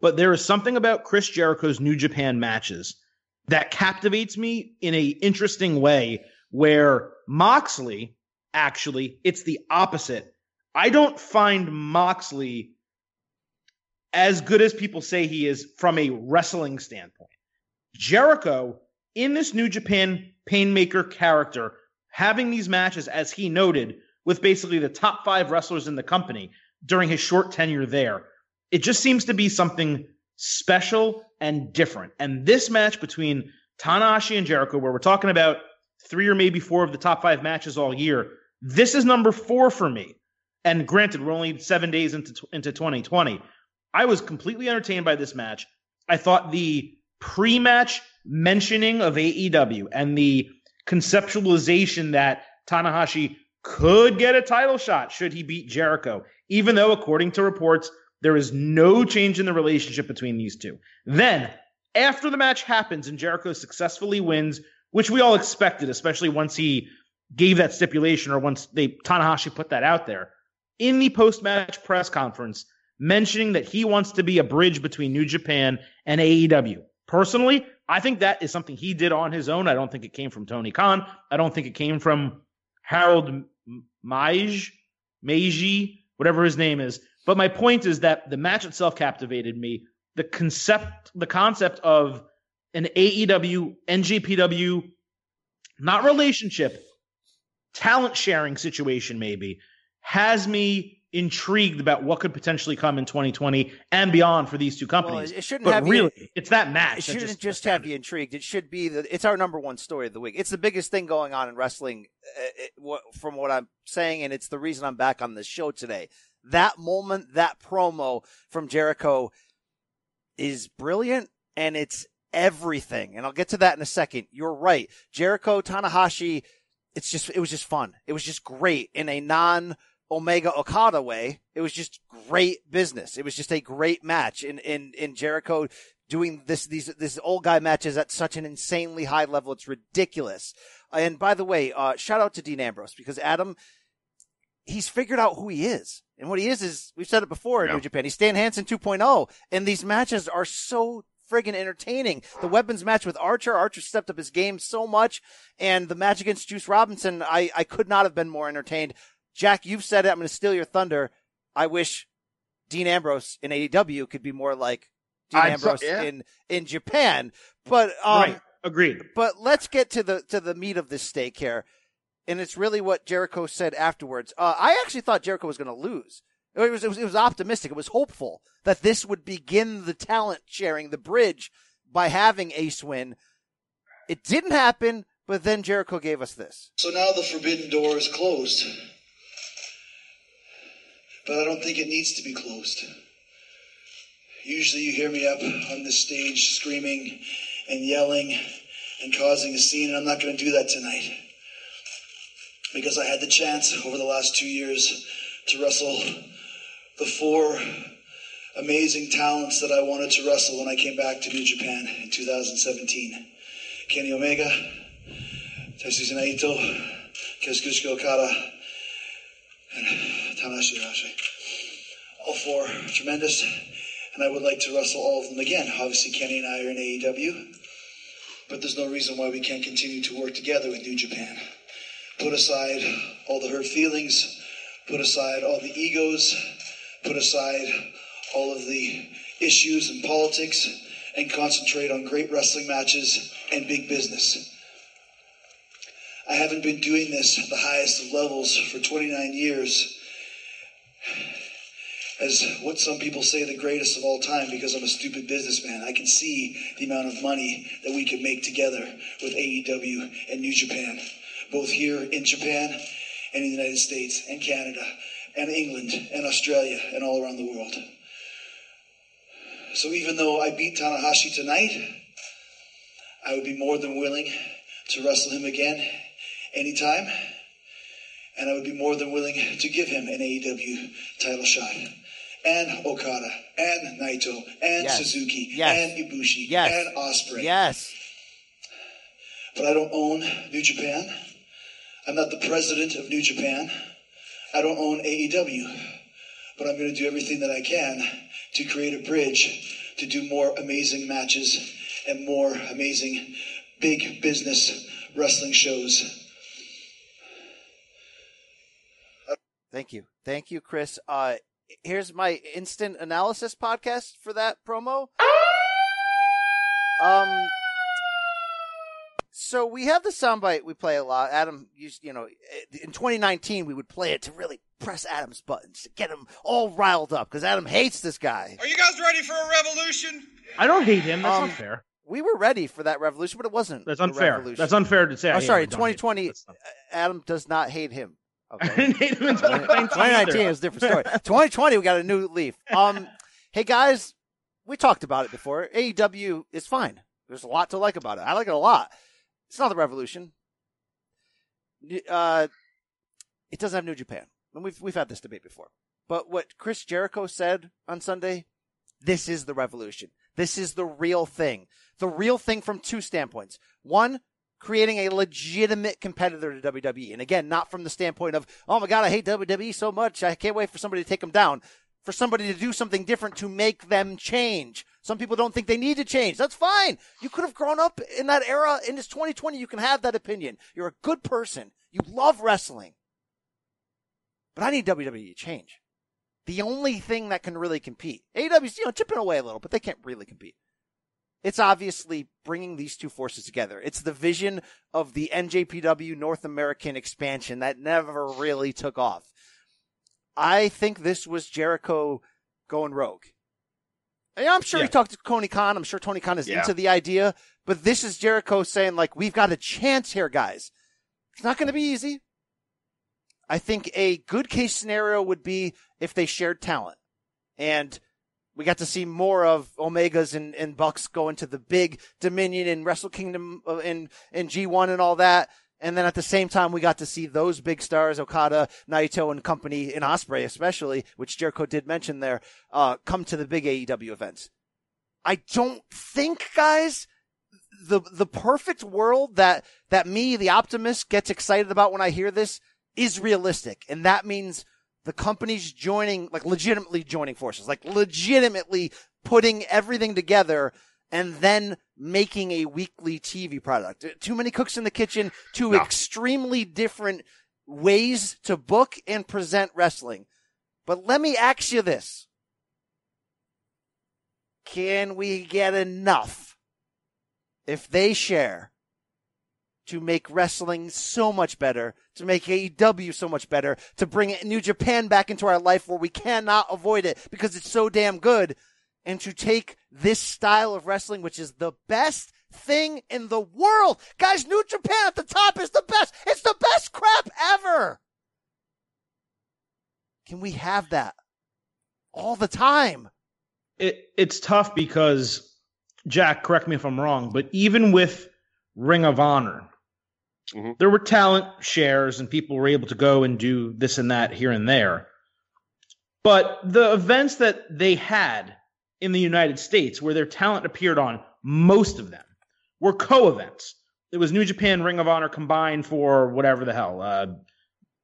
but there is something about Chris Jericho's New Japan matches that captivates me in a interesting way where Moxley, actually, it's the opposite. I don't find Moxley as good as people say he is from a wrestling standpoint. Jericho, in this New Japan Painmaker character, having these matches, as he noted, with basically the top five wrestlers in the company during his short tenure there, it just seems to be something special and different. And this match between Tanahashi and Jericho, where we're talking about three or maybe four of the top five matches all year. This is number four for me. And granted, we're only seven days into into 2020. I was completely entertained by this match. I thought the pre-match mentioning of AEW and the conceptualization that Tanahashi could get a title shot should he beat Jericho, even though, according to reports, there is no change in the relationship between these two. Then, after the match happens and Jericho successfully wins which we all expected, especially once he gave that stipulation or once they Tanahashi put that out there in the post-match press conference, mentioning that he wants to be a bridge between New Japan and AEW. Personally, I think that is something he did on his own. I don't think it came from Tony Khan. I don't think it came from Harold Meij, Meiji, whatever his name is. But my point is that the match itself captivated me. The concept, the concept of an AEW, NJPW, not relationship, talent sharing situation, maybe, has me intrigued about what could potentially come in 2020 and beyond for these two companies. Well, it shouldn't but have really, you, it's that match. It shouldn't just, just have you intrigued. It should be that it's our number one story of the week. It's the biggest thing going on in wrestling, uh, it, from what I'm saying, and it's the reason I'm back on this show today. That moment, that promo from Jericho is brilliant, and it's everything. And I'll get to that in a second. You're right. Jericho Tanahashi, it's just, it was just fun. It was just great in a non Omega Okada way. It was just great business. It was just a great match in, in, in Jericho doing this, these, this old guy matches at such an insanely high level. It's ridiculous. And by the way, uh, shout out to Dean Ambrose because Adam, he's figured out who he is. And what he is is, we've said it before in Yeah. New Japan, he's Stan Hansen 2.0. And these matches are so friggin' entertaining. The weapons match with Archer, Archer stepped up his game so much. And the match against Juice Robinson, I, I could not have been more entertained. Jack, you've said it. I'm going to steal your thunder. I wish Dean Ambrose in AEW could be more like Dean I'd so- Ambrose yeah. in, in Japan. But, um, right. Agreed. but let's get to the to the meat of this steak here, and it's really what Jericho said afterwards. Uh, I actually thought Jericho was going to lose. It was, it was it was optimistic. It was hopeful that this would begin the talent sharing, the bridge by having Ace win. It didn't happen, but then Jericho gave us this. So now the forbidden door is closed. But I don't think it needs to be closed. Usually you hear me up on this stage screaming and yelling and causing a scene, and I'm not going to do that tonight. Because I had the chance over the last two years to wrestle the four amazing talents that I wanted to wrestle when I came back to New Japan in 2017. Kenny Omega, Tetsuya Naito, Kazuchika Okada, and Tanahashi Hiroshi. All four tremendous, and I would like to wrestle all of them again. Obviously, Kenny and I are in AEW, but there's no reason why we can't continue to work together with New Japan. Put aside all the hurt feelings, put aside all the egos, put aside all of the issues and politics, and concentrate on great wrestling matches and big business. I haven't been doing this at the highest of levels for 29 years as what some people say the greatest of all time because I'm a stupid businessman. I can see the amount of money that we could make together with AEW and New Japan, both here in Japan and in the United States and Canada and England and Australia and all around the world. So even though I beat Tanahashi tonight, I would be more than willing to wrestle him again anytime. And I would be more than willing to give him an AEW title shot. And Okada, and Naito, and Yes. Suzuki, Yes. and Ibushi, Yes. and Ospreay. Yes. But I don't own New Japan. I'm not the president of New Japan. I don't own AEW. But I'm going to do everything that I can to create a bridge to do more amazing matches and more amazing big business wrestling shows. Thank you. Thank you, Chris. Uh, here's my instant analysis podcast for that promo. Um, so we have the soundbite we play a lot. Adam used, you know, in 2019 we would play it to really press Adam's buttons to get him all riled up because Adam hates this guy. Are you guys ready for a revolution? I don't hate him. That's Um, not fair. We were ready for that revolution, but it wasn't. That's the unfair. revolution. That's unfair to say. I I'm hate sorry. him. I don't hate him. 2020, Adam does not hate him. I Okay. didn't hate him in 2019. 2019 is a different story. 2020, we got a new leaf. Um, hey guys, we talked about it before. AEW is fine. There's a lot to like about it. I like it a lot. It's not the revolution. Uh, it doesn't have New Japan, and we've we've had this debate before. But what Chris Jericho said on Sunday, this is the revolution. This is the real thing. The real thing from two standpoints. One, creating a legitimate competitor to WWE. And again, not from the standpoint of, oh my God, I hate WWE so much. I can't wait for somebody to take them down. For somebody to do something different to make them change. Some people don't think they need to change. That's fine. You could have grown up in that era. In this 2020, you can have that opinion. You're a good person. You love wrestling. But I need WWE to change. The only thing that can really compete. AEW's, you know, chipping away a little, but they can't really compete. It's obviously bringing these two forces together. It's the vision of the NJPW North American expansion that never really took off. I think this was Jericho going rogue. And I'm sure he talked to Tony Khan. I'm sure Tony Khan is Yeah. into the idea, but this is Jericho saying like, we've got a chance here, guys. It's not going to be easy. I think a good case scenario would be if they shared talent and we got to see more of Omegas and, and Bucks go into the big Dominion and Wrestle Kingdom and, and G1 and all that. And then at the same time, we got to see those big stars, Okada, Naito, and company in Ospreay, especially, which Jericho did mention there, uh, come to the big AEW events. I don't think, guys, the the perfect world that that me, the optimist, gets excited about when I hear this is realistic, and that means the companies joining, like legitimately joining forces, like legitimately putting everything together and then making a weekly TV product. Too many cooks in the kitchen, two no. extremely different ways to book and present wrestling. But let me ask you this. Can we get enough if they share to make wrestling so much better, to make AEW so much better, to bring New Japan back into our life where we cannot avoid it because it's so damn good, and to take this style of wrestling, which is the best thing in the world. Guys, New Japan at the top is the best. It's the best crap ever. Can we have that all the time? It, it's tough because, Jack, correct me if I'm wrong, but even with Ring of Honor, mm-hmm. there were talent shares and people were able to go and do this and that here and there. But the events that they had in the United States where their talent appeared on, most of them were co-events. It was New Japan Ring of Honor combined for whatever the hell. Uh,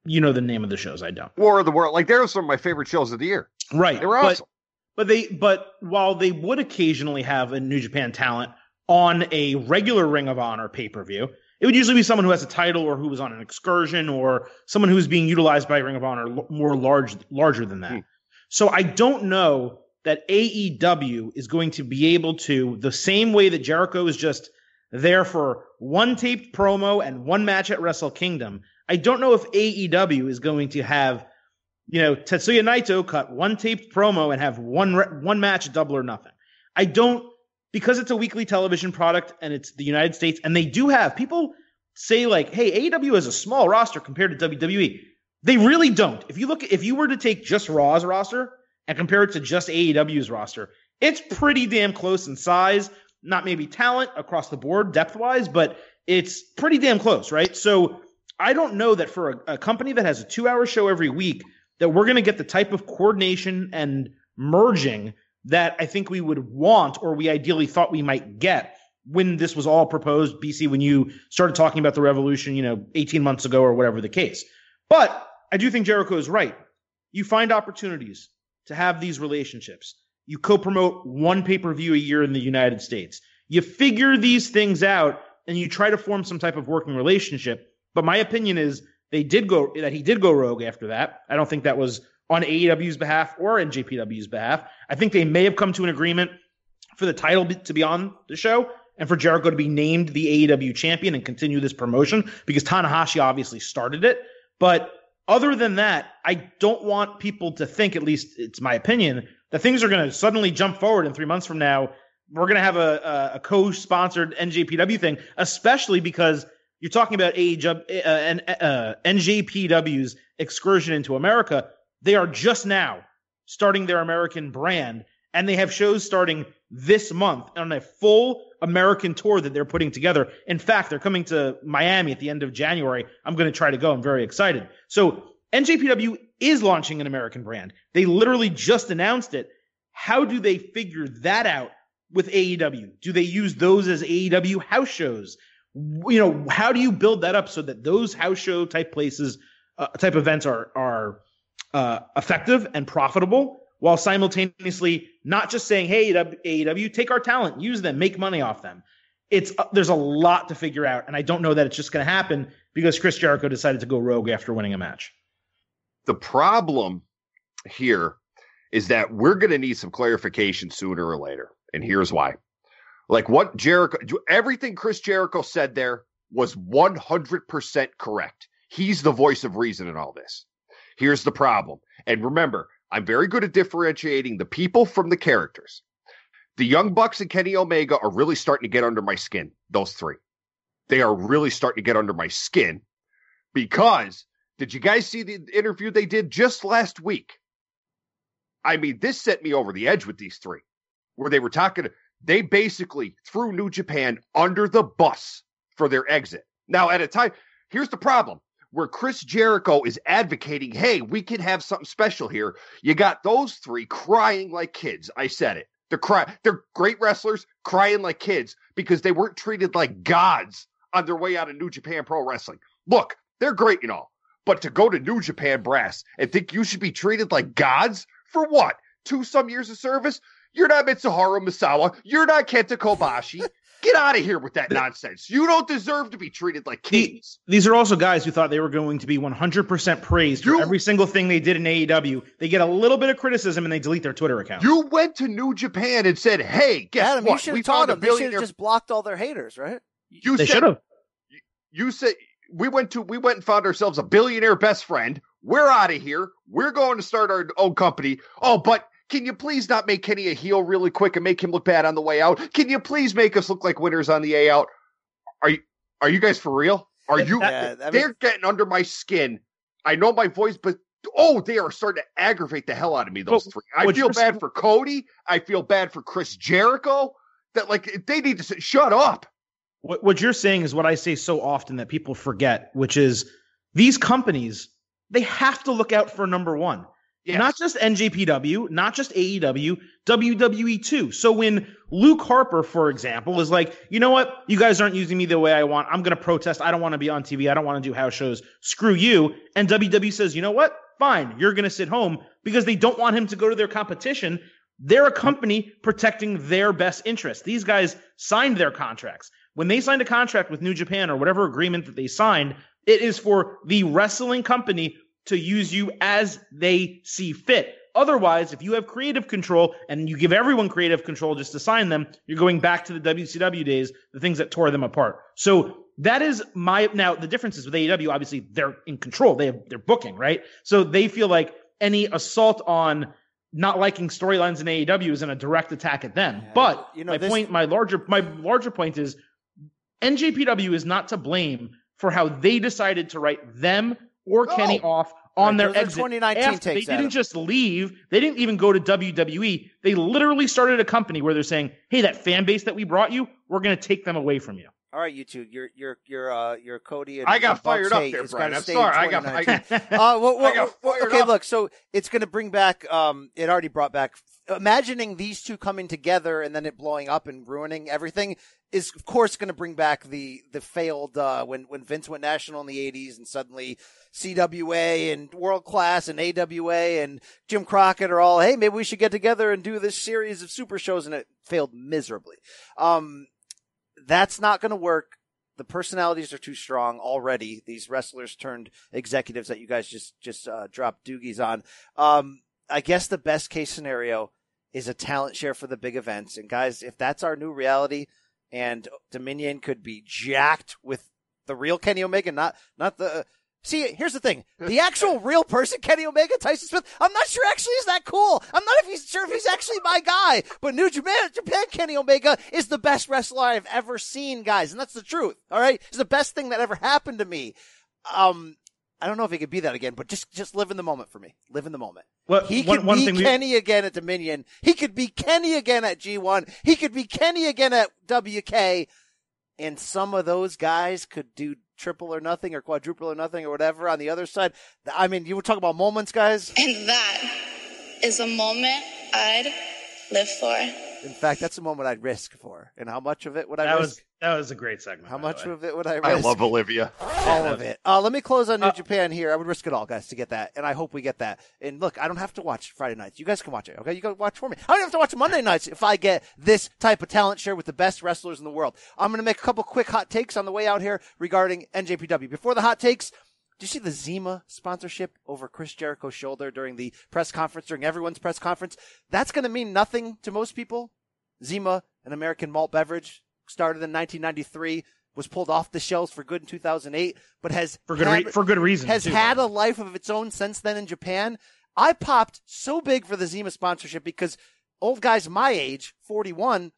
you know the name of the shows. I don't. War of the World. Like, they're some of my favorite shows of the year. Right. They were awesome. But, but they, but while they would occasionally have a New Japan talent on a regular Ring of Honor pay per view, it would usually be someone who has a title or who was on an excursion or someone who's being utilized by Ring of Honor more large, larger than that. Hmm. So I don't know that AEW is going to be able to, the same way that Jericho is just there for one taped promo and one match at Wrestle Kingdom. I don't know if AEW is going to have, you know, Tetsuya Naito cut one taped promo and have one one match double or nothing. I don't because it's a weekly television product and it's the United States and they do have people say like, "Hey, AEW has a small roster compared to WWE." They really don't. If you look if you were to take just Raw's roster and compare it to just AEW's roster, it's pretty damn close in size. Not maybe talent across the board, depth wise, but it's pretty damn close, right? So I don't know that for a, a company that has a two hour show every week, that we're going to get the type of coordination and merging that I think we would want or we ideally thought we might get when this was all proposed, BC, when you started talking about the revolution, you know, 18 months ago or whatever the case. But I do think Jericho is right. You find opportunities to have these relationships. You co promote one pay per view a year in the United States. You figure these things out and you try to form some type of working relationship. But my opinion is they did go, that he did go rogue after that. I don't think that was on AEW's behalf or NJPW's behalf. I think they may have come to an agreement for the title to be on the show and for Jericho to be named the AEW champion and continue this promotion because Tanahashi obviously started it. But other than that, I don't want people to think, at least it's my opinion, that things are going to suddenly jump forward in three months from now. We're going to have a, a, a co-sponsored NJPW thing, especially because you're talking about AEW, uh, uh, NJPW's excursion into America. They are just now starting their American brand, and they have shows starting this month on a full American tour that they're putting together. In fact, they're coming to Miami at the end of January. I'm going to try to go. I'm very excited. So NJPW is launching an American brand. They literally just announced it. How do they figure that out with AEW? Do they use those as AEW house shows? You know, how do you build that up so that those house show type places, uh, type events are are uh, effective and profitable? while simultaneously not just saying, "Hey, AEW, take our talent, use them, make money off them." It's uh, there's a lot to figure out, and I don't know that it's just going to happen because Chris Jericho decided to go rogue after winning a match. The problem here is that we're going to need some clarification sooner or later, and here's why. Like what Jericho, everything Chris Jericho said there was 100% correct. He's the voice of reason in all this. Here's the problem. And remember, I'm very good at differentiating the people from the characters. The Young Bucks and Kenny Omega are really starting to get under my skin, those three. They are really starting to get under my skin because did you guys see the interview they did just last week? I mean, this set me over the edge with these three, where they were talking. They basically threw New Japan under the bus for their exit. Now, at a time, Here's the problem where Chris Jericho is advocating, hey, we can have something special here. You got those three crying like kids. I said it. They're crying. They're great wrestlers crying like kids because they weren't treated like gods on their way out of New Japan Pro Wrestling. Look, they're great and all, but to go to New Japan Brass and think you should be treated like gods for what? Two some years of service? You're not Mitsuharu Misawa. You're not Kenta Kobashi. Get out of here with that nonsense. You don't deserve to be treated like kings. These are also guys who thought they were going to be 100% praised for every single thing they did in AEW. They get a little bit of criticism and they delete their Twitter account. You went to New Japan and said, "Hey, guess Adam, you what? should We have taught found a them. They should have billionaire." just blocked all their haters, right? you they should have. you said we went to we went and found ourselves a billionaire best friend. We're out of here. We're going to start our own company. Oh, but can you please not make Kenny a heel really quick and make him look bad on the way out? Can you please make us look like winners on the A out? Are you are you guys for real? Are you? Yeah, they're getting under my skin. I know my voice, but oh, they are starting to aggravate the hell out of me. Those three. I feel bad for Cody. I feel bad for Chris Jericho. That like they need to say, shut up. What, what you're saying is what I say so often that people forget, which is these companies, they have to look out for number one. Yes. Not just NJPW, not just AEW, WWE too. So when Luke Harper, for example, is like, you know what, you guys aren't using me the way I want. I'm going to protest. I don't want to be on TV. I don't want to do house shows. Screw you. And WWE says, you know what, fine, you're going to sit home because they don't want him to go to their competition. They're a company protecting their best interests. These guys signed their contracts. When they signed a contract with New Japan or whatever agreement that they signed, it is for the wrestling company to use you as they see fit. Otherwise, if you have creative control and you give everyone creative control just to sign them, you're going back to the WCW days, the things that tore them apart. So that is my now the difference is with AEW, obviously they're in control. They have they're booking, right? So they feel like any assault on not liking storylines in AEW is in a direct attack at them. Yeah, but you know, my this- point, my larger my larger point is NJPW is not to blame for how they decided to write them or No. Kenny off on Right, their those are exit. 2019 after- takes, they didn't just leave. They didn't even go to WWE. They literally started a company where they're saying, "Hey, that fan base that we brought you, we're going to take them away from you." All right, you two, you're you're you're uh you're Cody and I got and Bucks fired up hate there, is Brian. I'm sorry. I got- I Uh, well, well, I got well, fired okay, up. look. So it's going to bring back. Um, it already brought back. Imagining these two coming together and then it blowing up and ruining everything is, of course, going to bring back the the failed uh, when when Vince went national in the '80s and suddenly CWA and World Class and AWA and Jim Crockett are all, hey, maybe we should get together and do this series of super shows, and it failed miserably. Um, that's not going to work. The personalities are too strong already. These wrestlers turned executives that you guys just just uh, dropped doogies on. Um, I guess the best case scenario is a talent share for the big events. And guys, if that's our new reality, and Dominion could be jacked with the real Kenny Omega, not not the. See, here's the thing: the actual real person, Kenny Omega, Tyson Smith. I'm not sure actually is that cool. I'm not if he's sure if he's actually my guy. But New Japan, Japan Kenny Omega is the best wrestler I've ever seen, guys, and that's the truth. All right, it's the best thing that ever happened to me. Um, I don't know if he could be that again, but just just live in the moment for me. Live in the moment. Well, He one- could one be thing we- Kenny again at Dominion. He could be Kenny again at G1. He could be Kenny again at WK. And some of those guys could do triple or nothing or quadruple or nothing or whatever on the other side. I mean, you were talking about moments, guys. And that is a moment I'd live for. In fact, that's a moment I'd risk for. And how much of it would I That risk? was that was a great segment. how much way. of it would I risk? I love Olivia. all of it. Uh, let me close on New Uh, Japan here. I would risk it all, guys, to get that, and I hope we get that. And look, I don't have to watch Friday nights. You guys can watch it, okay? You can watch for me. I don't have to watch Monday nights if I get this type of talent share with the best wrestlers in the world. I'm going to make a couple quick hot takes on the way out here regarding NJPW. Before the hot takes. Do you see the Zima sponsorship over Chris Jericho's shoulder during the press conference, during everyone's press conference? That's going to mean nothing to most people. Zima, an American malt beverage, started in 1993, was pulled off the shelves for good in 2008, but has for good had- re- for good reason. has too. had a life of its own since then in Japan. I popped so big for the Zima sponsorship because old guys my age, 41,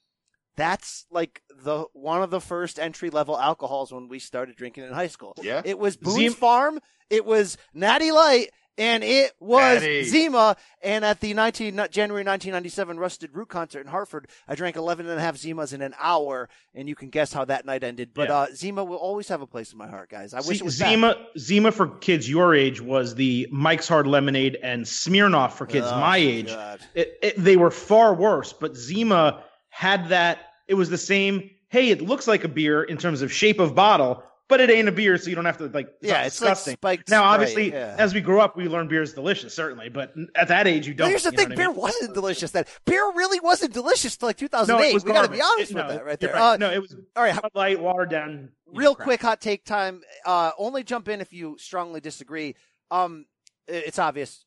that's like the one of the first entry level alcohols when we started drinking in high school. Yeah. It was Boone's Zima- Farm, it was Natty Light, and it was Daddy. Zima. And at the 19, January 1997 Rusted Root concert in Hartford, I drank 11 and a half Zimas in an hour, and you can guess how that night ended. But Yeah. uh, Zima will always have a place in my heart, guys. I wish it was back. Zima Zima for kids your age was the Mike's Hard Lemonade and Smirnoff for kids Oh, my age. It, it, they were far worse, but Zima had that. It was the same. Hey, it looks like a beer in terms of shape of bottle, but it ain't a beer, so you don't have to like. It's Yeah, it's like disgusting. spiked now, obviously, yeah. as we grow up, we learn beer is delicious, certainly, but at that age, you don't. here's the thing: I beer mean? wasn't delicious then. Beer really wasn't delicious till like No, 2008. it was we got to be honest It- with no, that right there. right. Uh, no, it was all right, Bud Light, watered down. real crap. quick hot take time. Uh, only jump in if you strongly disagree. Um, it's obvious.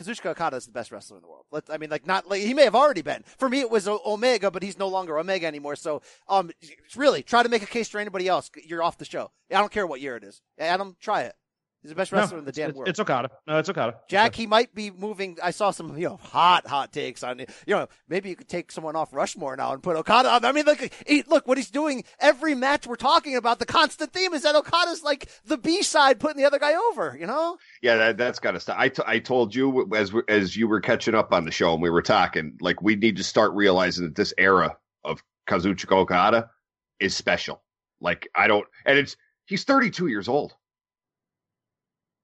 Kazuchika Okada is the best wrestler in the world. Let's, I mean, like not like he may have already been. For me, it was Omega, but he's no longer Omega anymore. So, um, really try to make a case for anybody else. You're off the show. I don't care what year it is. Adam, try it. He's the best No, wrestler in the damn it's- world. It's Okada. No, it's Okada. Jack, he might be moving. I saw some, you know, hot, hot takes on it. You know, maybe you could take someone off Rushmore now and put Okada on. I mean, look, he, look what he's doing. Every match we're talking about, the constant theme is that Okada's like the B side, putting the other guy over. You know, Yeah, that, that's got to stop. I, t- I told you as we- as you were catching up on the show and we were talking, like we need to start realizing that this era of Kazuchika Okada is special. Like I don't, and it's he's 32 years old.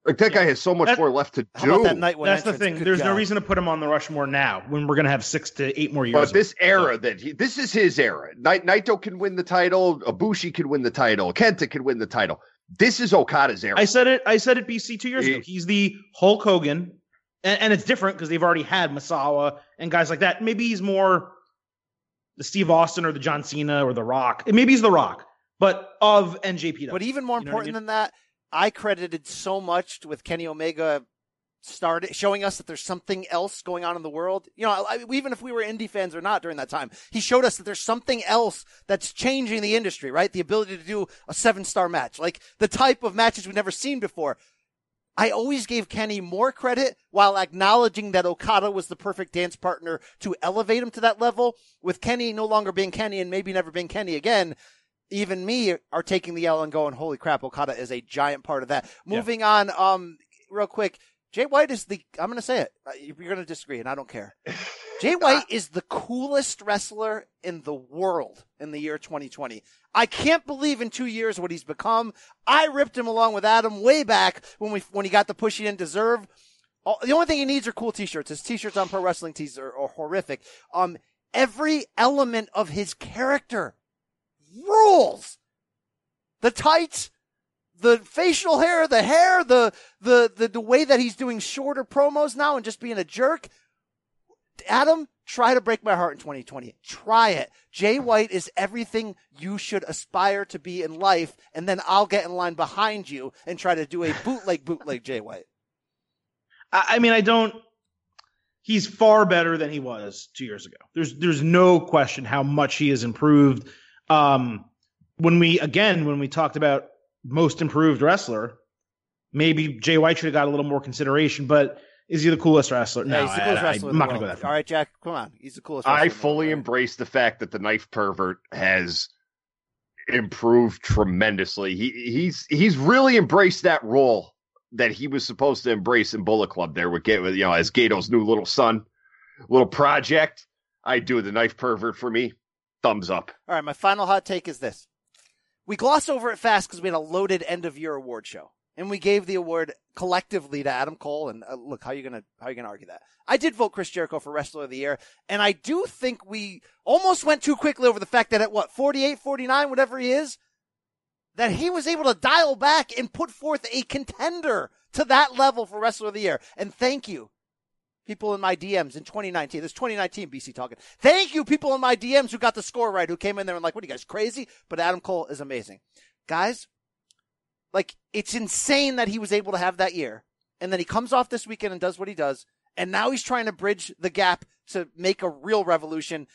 Like that guy has so much That- more left to how do. about that night one? That's the thing. Good There's no reason to put him on the Rushmore now when we're going to have six to eight more years. But of- this era that he, this is his era. Nai- Naito can win the title. Ibushi can win the title. Kenta can win the title. This is Okada's era. I said it. I said it. BC two years He- ago. He's the Hulk Hogan, and, and it's different because they've already had Misawa and guys like that. Maybe he's more the Steve Austin or the John Cena or the Rock. Maybe he's the Rock, but of NJPW. But even more You know what I important mean? than that, I credited so much with Kenny Omega started showing us that there's something else going on in the world. You know, I, even if we were indie fans or not during that time, he showed us that there's something else that's changing the industry, right? The ability to do a seven star match, like the type of matches we've never seen before. I always gave Kenny more credit while acknowledging that Okada was the perfect dance partner to elevate him to that level. With Kenny no longer being Kenny and maybe never being Kenny again, even me are taking the L and going, holy crap, Okada is a giant part of that. Yeah. Moving on, um, real quick. Jay White is the, I'm going to say it. Uh, You're going to disagree and I don't care. Jay White is the coolest wrestler in the world in the year 2020. I can't believe in two years what he's become. I ripped him along with Adam way back when we, when he got the push he didn't deserve. All, the only thing he needs are cool t-shirts. His t-shirts on pro wrestling tees are, are horrific. Um, every element of his character rules. The tights, the facial hair, the hair, the, the, the, the way that he's doing shorter promos now and just being a jerk. Adam, try to break my heart in 2020. Try it. Jay White is everything you should aspire to be in life, and then I'll get in line behind you and try to do a bootleg, bootleg Jay White. I, mean, I don't. He's far better than he was two years ago. There's there's no question how much he has improved. Um, when we again when we talked about most improved wrestler, maybe Jay White should have got a little more consideration. But is he the coolest wrestler? No, Yeah, he's the coolest I, wrestler in am not going to go world. that far. All right, Jack, come on. He's the coolest. wrestler I in the world, fully right? embrace the fact that the knife pervert has improved tremendously. He he's he's really embraced that role that he was supposed to embrace in Bullet Club there with Gato, you know, as Gato's new little son, little project. I do the knife pervert for me. Thumbs up. All right, my final hot take is this. We gloss over it fast because we had a loaded end of year award show. And we gave the award collectively to Adam Cole. And uh, look, how you gonna how you gonna argue that? I did vote Chris Jericho for Wrestler of the Year, and I do think we almost went too quickly over the fact that at what 48, 49, whatever he is, that he was able to dial back and put forth a contender to that level for Wrestler of the Year. And thank you, people in my DMs in 2019. This is 2019 BC talking. Thank you, people in my DMs who got the score right, who came in there and like, what are you guys crazy? But Adam Cole is amazing. Guys, like, it's insane that he was able to have that year. And then he comes off this weekend and does what he does. And now he's trying to bridge the gap to make a real revolution.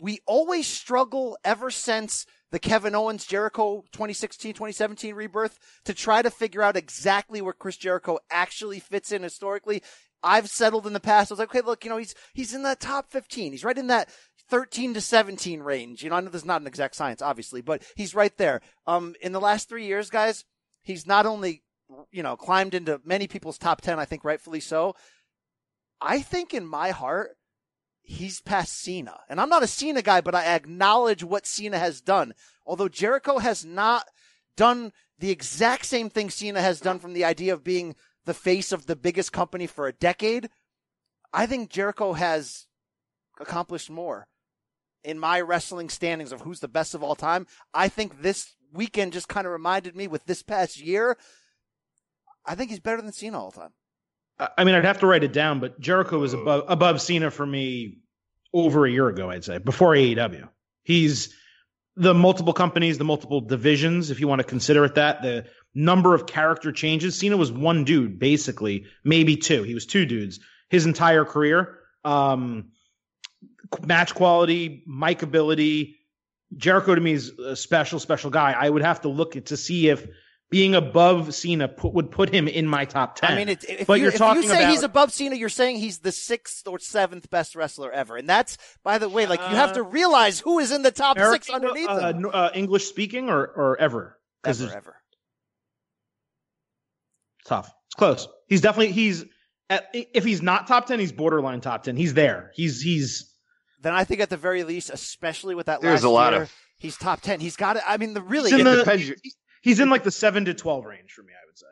We always struggle ever since the Kevin Owens Jericho 2016 2017 rebirth to try to figure out exactly where Chris Jericho actually fits in historically. I've settled in the past. I was like, okay, look, you know, he's he's in the top 15. He's right in that 13 to 17 range. You know, I know this is not an exact science, obviously, but he's right there. Um, in the last three years, guys, he's not only you know, climbed into many people's top 10, I think rightfully so. I think in my heart, he's past Cena. And I'm not a Cena guy, but I acknowledge what Cena has done. Although Jericho has not done the exact same thing Cena has done from the idea of being the face of the biggest company for a decade, I think Jericho has accomplished more in my wrestling standings of who's the best of all time. I think this weekend just kind of reminded me with this past year. I think he's better than Cena all the time. I mean, I'd have to write it down, but Jericho was oh. above above Cena for me over a year ago. I'd say before AEW. He's the multiple companies, the multiple divisions, if you want to consider it that. The number of character changes. Cena was one dude, basically, maybe two. He was two dudes his entire career. Um, match quality, mic ability. Jericho to me is a special, special guy. I would have to look to see if being above Cena put, would put him in my top ten. I mean, if, but you, you're if talking you say about, he's above Cena, you're saying he's the sixth or seventh best wrestler ever, and that's by the way, like you have to realize who is in the top Eric, six underneath uh, him. uh, English speaking or or ever? Ever, ever. Tough. It's close. He's definitely he's at, if he's not top ten, he's borderline top ten. He's there. He's he's Then I think at the very least, especially with that There's last a lot year, of- he's top ten. He's got it. I mean, the really he's in It the depends. he's in like the seven to twelve range for me. I would say.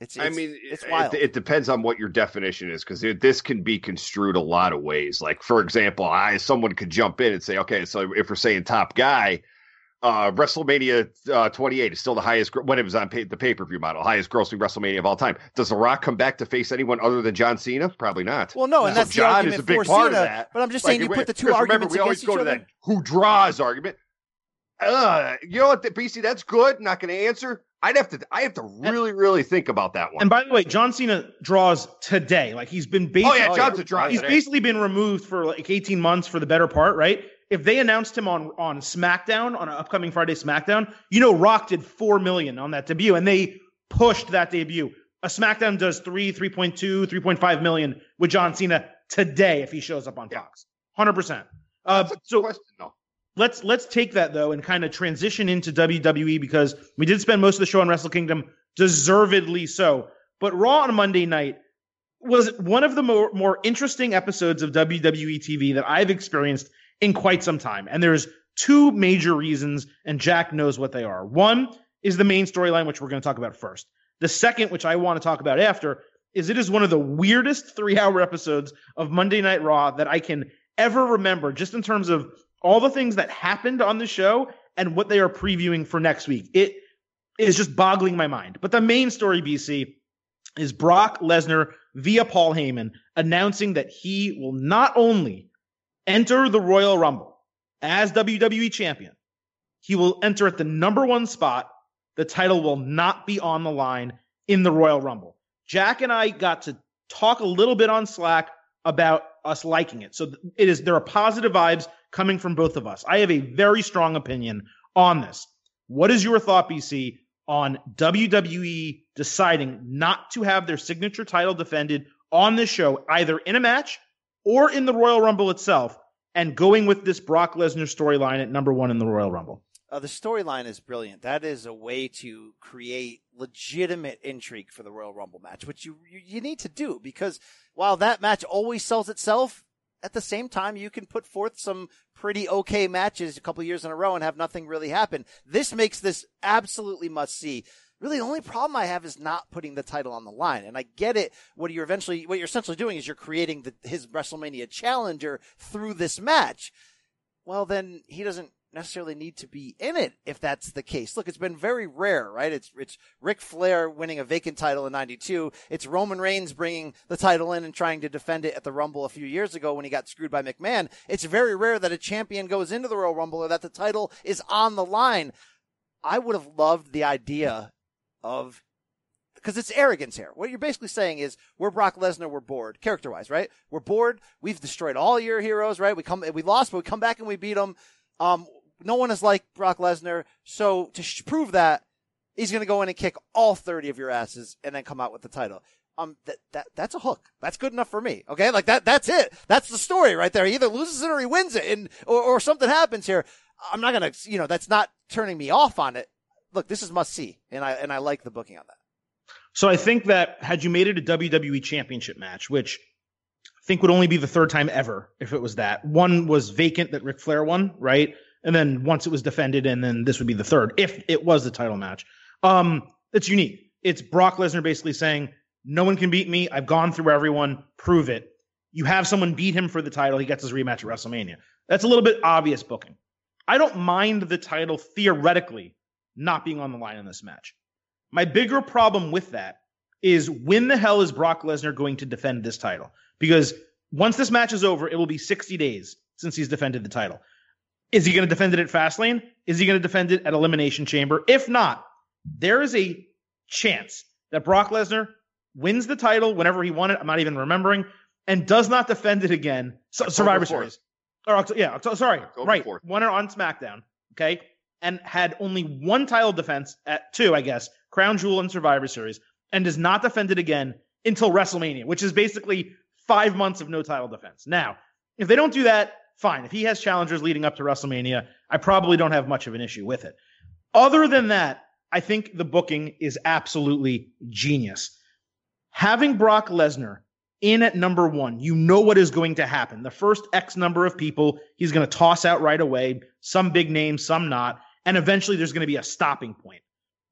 it's, I mean, it's wild. It, it depends on what your definition is because this can be construed a lot of ways. Like, for example, I someone could jump in and say, okay, so if we're saying top guy, uh, WrestleMania uh, 28 is still the highest when it was on pay, the pay per view model, highest grossing WrestleMania of all time. Does The Rock come back to face anyone other than John Cena? Probably not. well, no, and So that's the John argument is a big for part Cena. of that. But I'm just Like, saying, you wait, put the two because arguments remember, we always against go each to other. that who draws argument. Uh, you know what, BC, that's good. Not going to answer. I'd have to. I have to really, really think about that one. And by the way, John Cena draws today. Like he's been basically, oh yeah, Oh, John's yeah. a draw. he's today. basically been removed for like 18 months for the better part, right? If they announced him on on SmackDown on an upcoming Friday SmackDown, you know Rock did four million on that debut, and they pushed that debut. A SmackDown does three, 3.2, 3.5 million with John Cena today if he shows up on. Fox. 100%. Uh, a so question, though. let's let's take that though and kind of transition into WWE because we did spend most of the show on Wrestle Kingdom, deservedly so. But Raw on Monday night was one of the more, more interesting episodes of WWE TV that I've experienced in quite some time. And there's two major reasons, and Jack knows what they are. One is the main storyline, which we're going to talk about first. The second, which I want to talk about after, is it is one of the weirdest three hour episodes of Monday Night Raw that I can ever remember, just in terms of all the things that happened on the show and what they are previewing for next week. It is just boggling my mind. But the main story, BC, is Brock Lesnar via Paul Heyman announcing that he will not only enter the Royal Rumble as WWE champion, he will enter at the number one spot. The title will not be on the line in the Royal Rumble. Jack and I got to talk a little bit on Slack about us liking it. So it is there are positive vibes coming from both of us. I have a very strong opinion on this. What is your thought, BC, on WWE deciding not to have their signature title defended on this show, either in a match or in the Royal Rumble itself, and going with this Brock Lesnar storyline at number one in the Royal Rumble? Uh, the storyline is brilliant. That is a way to create legitimate intrigue for the Royal Rumble match, which you, you you need to do because while that match always sells itself, at the same time you can put forth some pretty okay matches a couple years in a row and have nothing really happen. This makes this absolutely must see. Really, the only problem I have is not putting the title on the line. And I get it. What you're eventually, what you're essentially doing is you're creating the, his WrestleMania challenger through this match. Well, then he doesn't necessarily need to be in it if that's the case. Look, it's been very rare, right? It's it's Ric Flair winning a vacant title in 92. It's Roman Reigns bringing the title in and trying to defend it at the Rumble a few years ago when he got screwed by McMahon. It's very rare that a champion goes into the Royal Rumble or that the title is on the line. I would have loved the idea of because it's arrogance here. What you're basically saying is we're Brock Lesnar, we're bored, character wise, right? We're bored. We've destroyed all your heroes, right? We come, we lost, but we come back and we beat them. Um, no one is like Brock Lesnar. So to sh- prove that, he's going to go in and kick all 30 of your asses and then come out with the title. Um, that, that, that's a hook. That's good enough for me. Okay. Like that, that's it. That's the story right there. He either loses it or he wins it and, or, or something happens here. I'm not going to, you know, that's not turning me off on it. Look, this is must see, and I and I like the booking on that. So I think that had you made it a WWE Championship match, which I think would only be the third time ever if it was that. One was vacant that Ric Flair won, right? And then once it was defended, and then this would be the third if it was the title match. Um, it's unique. It's Brock Lesnar basically saying, "No one can beat me. I've gone through everyone. Prove it." You have someone beat him for the title. He gets his rematch at WrestleMania. That's a little bit obvious booking. I don't mind the title theoretically not being on the line in this match. My bigger problem with that is when the hell is Brock Lesnar going to defend this title? Because once this match is over, it will be 60 days since he's defended the title. Is he going to defend it at Fastlane? Is he going to defend it at Elimination Chamber? If not, there is a chance that Brock Lesnar wins the title whenever he won it. I'm not even remembering, and does not defend it again. So, Survivor 4th. Series. Or yeah, sorry, October right. 4th. Won it on SmackDown. Okay, and had only one title defense at two, I guess, Crown Jewel and Survivor Series, and does not defend it again until WrestleMania, which is basically five months of no title defense. Now, if they don't do that, fine. If he has challengers leading up to WrestleMania, I probably don't have much of an issue with it. Other than that, I think the booking is absolutely genius. Having Brock Lesnar in at number one, you know what is going to happen. The first X number of people he's going to toss out right away, some big names, some not. And eventually there's going to be a stopping point.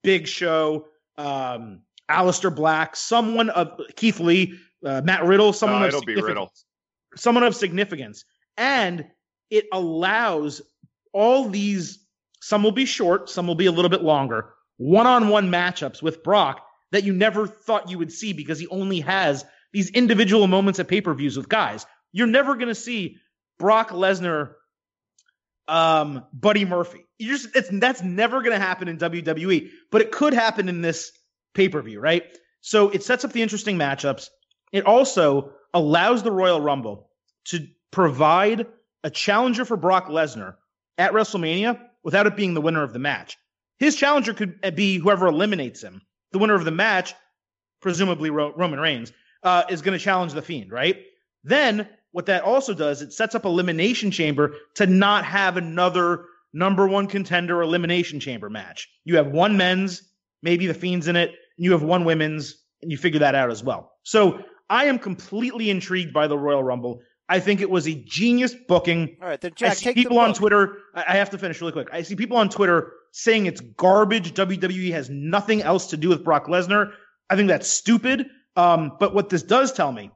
Big Show, um, Aleister Black, someone of Keith Lee, uh, Matt Riddle, someone No, of it'll be significance. Riddle. Someone of significance. And it allows all these, some will be short, some will be a little bit longer, one on one matchups with Brock that you never thought you would see because he only has these individual moments at pay per views with guys. You're never going to see Brock Lesnar, um, Buddy Murphy. You just it's that's never going to happen in WWE, but it could happen in this pay per view, right? So it sets up the interesting matchups. It also allows the Royal Rumble to provide a challenger for Brock Lesnar at WrestleMania without it being the winner of the match. His challenger could be whoever eliminates him. The winner of the match, presumably Ro- Roman Reigns, uh, is going to challenge the Fiend, right? Then what that also does, it sets up elimination chamber to not have another number one contender elimination chamber match. You have one men's, maybe the Fiend's in it, and you have one women's, and you figure that out as well. So I am completely intrigued by the Royal Rumble. I think it was a genius booking. All right, then I Jack, see take the people on. Twitter. I I have to finish really quick. I see people on Twitter saying it's garbage. WWE has nothing else to do with Brock Lesnar. I think that's stupid. Um, but what this does tell me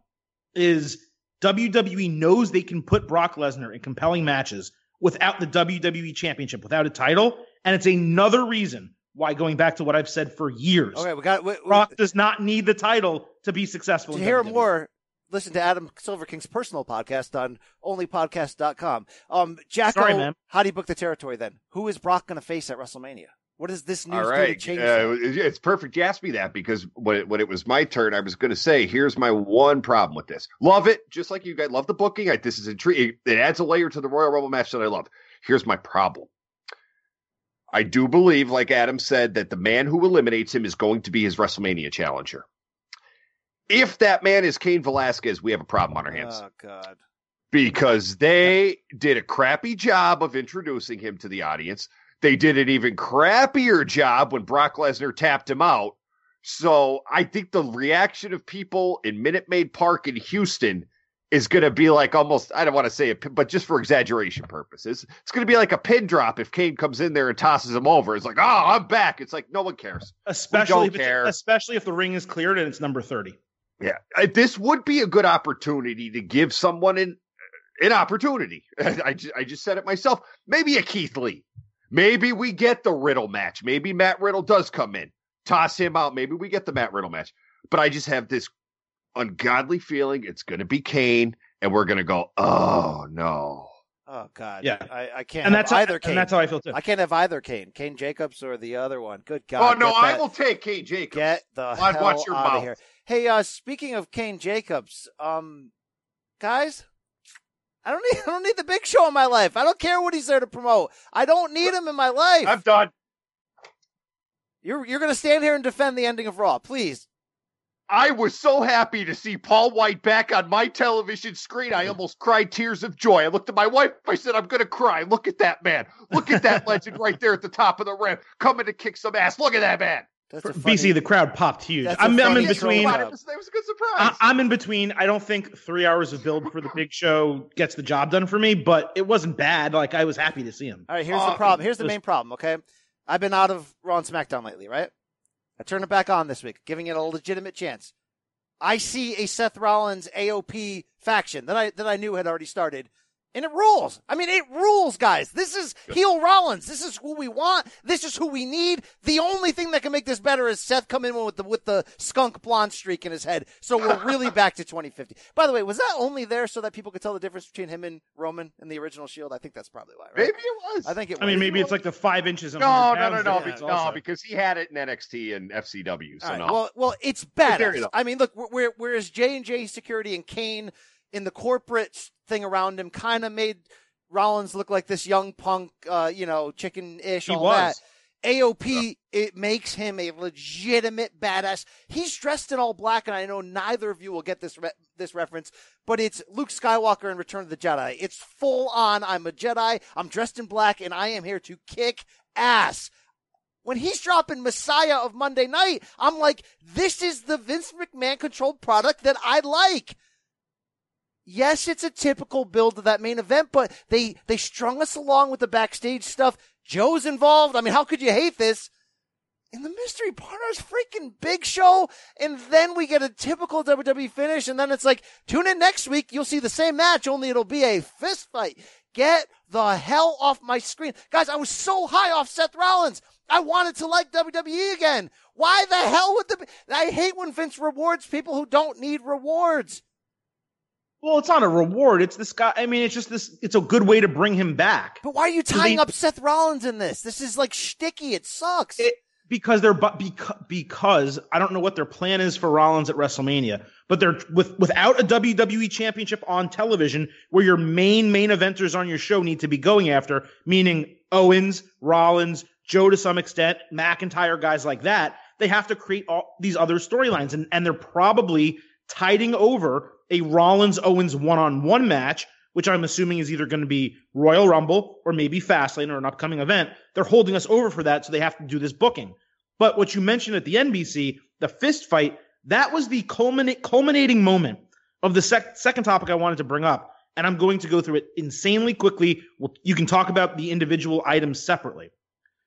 is WWE knows they can put Brock Lesnar in compelling matches without the WWE Championship, without a title, and it's another reason why, going back to what I've said for years, Okay, we got we, we- Brock does not need the title to be successful. to hear WWE. more. Listen to Adam Silver King's personal podcast on onlypodcast.com. Um, Jacko, Sorry, man. how do you book the territory then? Who is Brock going to face at WrestleMania? What does this news All do to change Uh, it's perfect you asked me that because when it, when it was my turn, I was going to say, here's my one problem with this. Love it. Just like you guys love the booking. I, this is intriguing. It adds a layer to the Royal Rumble match that I love. Here's my problem. I do believe, like Adam said, that the man who eliminates him is going to be his WrestleMania challenger. If that man is Cain Velasquez, we have a problem on our hands Oh God. because they did a crappy job of introducing him to the audience. They did an even crappier job when Brock Lesnar tapped him out. So I think the reaction of people in Minute Maid Park in Houston is going to be like almost, I don't want to say it, but just for exaggeration purposes, it's going to be like a pin drop if Cain comes in there and tosses him over. It's like, oh, I'm back. It's like, no one cares. especially if care. especially if the ring is cleared and it's number thirty. Yeah, Uh, this would be a good opportunity to give someone an an opportunity. I just, I just said it myself. Maybe a Keith Lee. Maybe we get the Riddle match. Maybe Matt Riddle does come in, toss him out. Maybe we get the Matt Riddle match. But I just have this ungodly feeling it's going to be Cain, and we're going to go, oh no. Oh God. Yeah. I, I can't And have that's how, either Kane. and that's how I feel too. I can't have either Kane. Kane Jacobs or the other one. Good God. oh no, get I that- will take Kane Jacobs. Get the I'd hell watch your out of here. Hey, uh, speaking of Kane Jacobs, um, guys, I don't need I don't need the Big Show in my life. I don't care what he's there to promote. I don't need him in my life. I'm done. You're you're gonna stand here and defend the ending of Raw, please. I was so happy to see Paul White back on my television screen. I almost cried tears of joy. I looked at my wife. I said, I'm going to cry. Look at that man. Look at that legend right there at the top of the ramp coming to kick some ass. Look at that man. That's a funny- BC, the crowd popped huge. That's a I'm, I'm in between. It was, it was a good surprise. I, I'm in between. I don't think three hours of build for the big show gets the job done for me, but it wasn't bad. Like I was happy to see him. All right, here's Uh, the problem. Here's the just- main problem, okay? I've been out of Raw and SmackDown lately, right? I turned it back on this week, giving it a legitimate chance. I see a Seth Rollins AOP faction that I that I knew had already started. And it rules. I mean, it rules, guys. This is heel Rollins. This is who we want. This is who we need. The only thing that can make this better is Seth come in with the with the skunk blonde streak in his head. So we're really back to 2050. By the way, was that only there so that people could tell the difference between him and Roman in the original Shield? I think that's probably why. Right? Maybe it was. I think it. Was. I mean, maybe it's like the five inches. Of no, no, no, no, difference no, because he had it in NXT and FCW. So All right, no. Well, well, it's fair badass. enough. I mean, look, where, whereas J and J Security and Kane in the corporate thing around him kind of made Rollins look like this young punk, uh, you know, chicken ish, He all was. that. AOP, it makes him a legitimate badass. He's dressed in all black, and I know neither of you will get this re- this reference, but it's Luke Skywalker in Return of the Jedi. It's full on. I'm a Jedi. I'm dressed in black, and I am here to kick ass when he's dropping Messiah of Monday night, I'm like, this is the Vince McMahon controlled product that I like. Yes, it's a typical build of that main event, but they, they strung us along with the backstage stuff. Joe's involved. I mean, how could you hate this? And the mystery partner's freaking big show. And then we get a typical WWE finish. And then it's like, tune in next week. You'll see the same match, only it'll be a fist fight. Get the hell off my screen. Guys, I was so high off Seth Rollins. I wanted to like WWE again. Why the hell would the, I hate when Vince rewards people who don't need rewards. Well, it's not a reward. It's this guy. I mean, it's just this. It's a good way to bring him back. But why are you tying they- up Seth Rollins in this? This is like shticky. It sucks. It- because they're but because, because I don't know what their plan is for Rollins at WrestleMania, but they're with without a WWE championship on television where your main main eventers on your show need to be going after, meaning Owens, Rollins, Joe to some extent, McIntyre, guys like that, they have to create all these other storylines and, and they're probably tiding over a Rollins Owens one-on-one match which I'm assuming is either going to be Royal Rumble or maybe Fastlane or an upcoming event. They're holding us over for that, so they have to do this booking. But what you mentioned at the NBC, the fist fight, that was the culminate, culminating moment of the sec- second topic I wanted to bring up. And I'm going to go through it insanely quickly. You can talk about the individual items separately.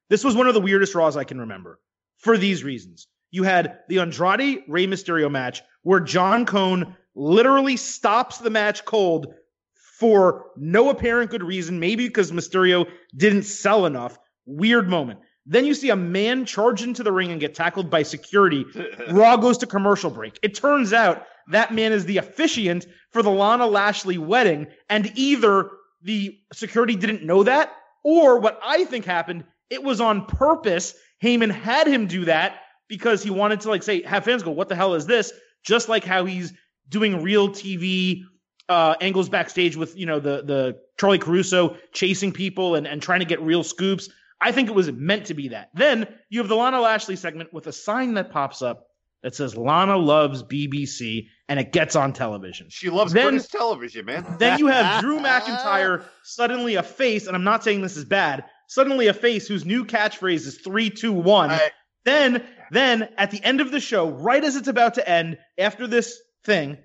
This was one of the weirdest Raws I can remember for these reasons. You had the Andrade Rey Mysterio match where John Cone literally stops the match cold for no apparent good reason, maybe because Mysterio didn't sell enough. Weird moment. Then you see a man charge into the ring and get tackled by security. Raw goes to commercial break. It turns out that man is the officiant for the Lana Lashley wedding, and either the security didn't know that, or what I think happened, it was on purpose. Heyman had him do that because he wanted to like say, have fans go, what the hell is this? Just like how he's doing real TV uh, angles backstage with you know the the Charly Caruso chasing people and, and trying to get real scoops. I think it was meant to be that. Then you have the Lana Lashley segment with a sign that pops up that says Lana loves BBC and it gets on television. She loves Then- British television, man. Then you have Drew McIntyre suddenly a face, and I'm not saying this is bad. Suddenly a face whose new catchphrase is three, two, one. Right. Then, then at the end of the show, right as it's about to end, after this thing,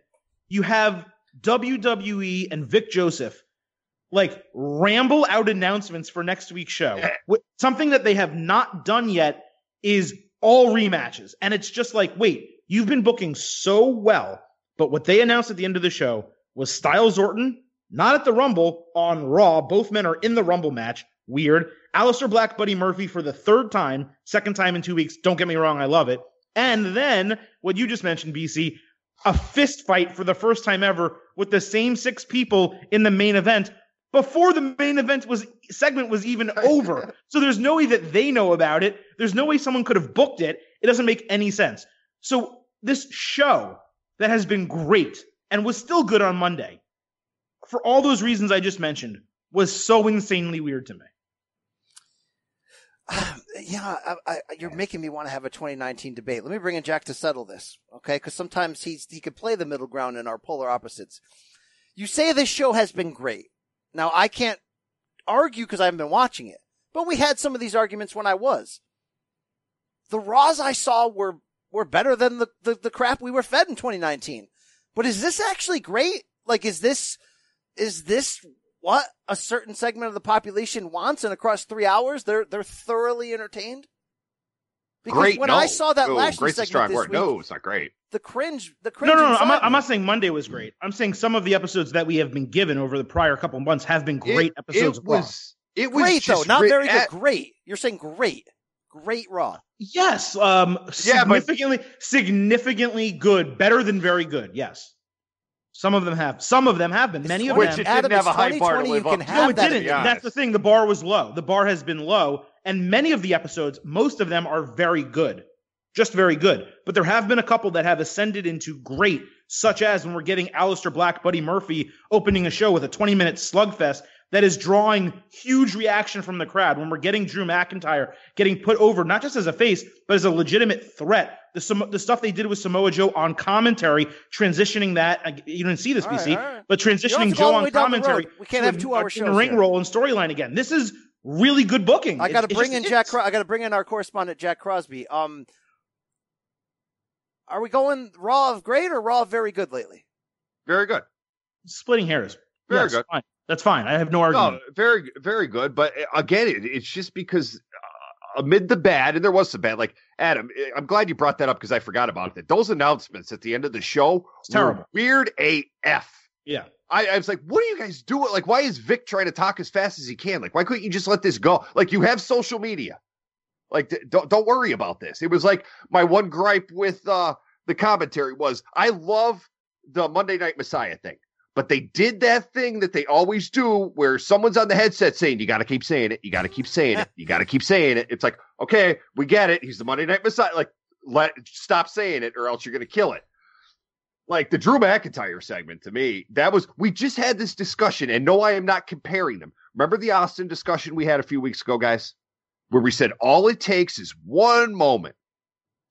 you have WWE and Vic Joseph like ramble out announcements for next week's show. Something that they have not done yet is all rematches. And it's just like, wait, you've been booking so well, but what they announced at the end of the show was Styles Orton, not at the Rumble, on Raw. Both men are in the Rumble match. Weird. Aleister Black, Buddy Murphy for the third time, second time in two weeks. Don't get me wrong, I love it. And then what you just mentioned, BC, a fist fight for the first time ever with the same six people in the main event before the main event was segment was even over. so there's no way that they know about it. There's no way someone could have booked it. It doesn't make any sense. So this show that has been great and was still good on Monday, for all those reasons I just mentioned, was so insanely weird to me. yeah, I, I, you're making me want to have a 2019 debate. Let me bring in Jack to settle this, okay? Because sometimes he's he could play the middle ground in our polar opposites. You say this show has been great. Now I can't argue because I haven't been watching it, but we had some of these arguments when I was. The Raws I saw were were better than the, the, the crap we were fed in 2019. But is this actually great? Like, is this is this what a certain segment of the population wants, and across three hours, they're they're thoroughly entertained. Because great. when no. I saw that Ooh, last great's a segment strong this word. week, No, it's not great. the cringe, the cringe. No, no, no. I'm not, I'm not saying Monday was great. I'm saying some of the episodes that we have been given over the prior couple of months have been great it, episodes. It of Raw. was. It was great though, not ri- very good. Great. You're saying great, great Raw. Yes, um, Yeah, but- significantly, significantly good, better than very good. Yes, some of them have. Some of them have been. Many of Which them. it didn't have it's a high bar to 2020, live you can up have no, it that didn't. Yeah. That's the thing. The bar was low. The bar has been low, and many of the episodes, most of them are very good, just very good. But there have been a couple that have ascended into great, such as when we're getting Aleister Black, Buddy Murphy opening a show with a 20 minute slugfest that is drawing huge reaction from the crowd. When we're getting Drew McIntyre getting put over not just as a face, but as a legitimate threat. The, the stuff they did with Samoa Joe on commentary, transitioning that, you didn't see this, All right, BC, all right. but You don't have transitioning Joe on way down the road. commentary. We can't have a- two-hour a shows ring here. roll and storyline again. This is really good booking. I got to It- it bring just in Jack. is. I got to bring in our correspondent Jack Crosby. Um, are we going Raw of great or Raw of very good lately? Very good. Splitting hairs. Very Yes, good. Fine. That's fine. I have no argument. No, very, very good. But uh, again, it, it's just because uh, amid the bad, and there was some bad. Like Adam, eh, I'm glad you brought that up because I forgot about it. Those announcements at the end of the show, It's terrible. weird AF. Yeah. I, I was like, what are you guys doing? Like, why is Vic trying to talk as fast as he can? Like, why couldn't you just let this go? Like, you have social media. Like, don't don't worry about this. It was like my one gripe with uh the commentary was I love the Monday Night Messiah thing, but they did that thing that they always do where someone's on the headset saying, "You got to keep saying it. You got to keep saying it. You got to keep saying it." It's like, okay, we get it. He's the Monday Night Messiah. Like, let stop saying it, or else you're gonna kill it like the Drew McIntyre segment to me, that was we just had this discussion, and no, I am not comparing them. Remember the Austin discussion we had a few weeks ago, guys, where we said all it takes is one moment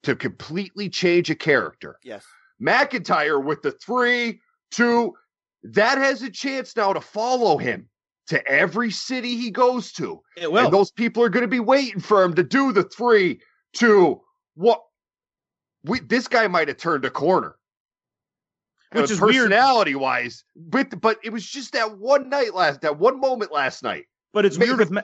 to completely change a character. Yes. McIntyre with the three, two, that has a chance now to follow him to every city he goes to. It will. And those people are going to be waiting for him to do the three, two, what? We, this guy might have turned a corner. Which Uh, is weird. personality wise, but but it was just that one night last, that one moment last night. But it's Maybe- weird with Ma-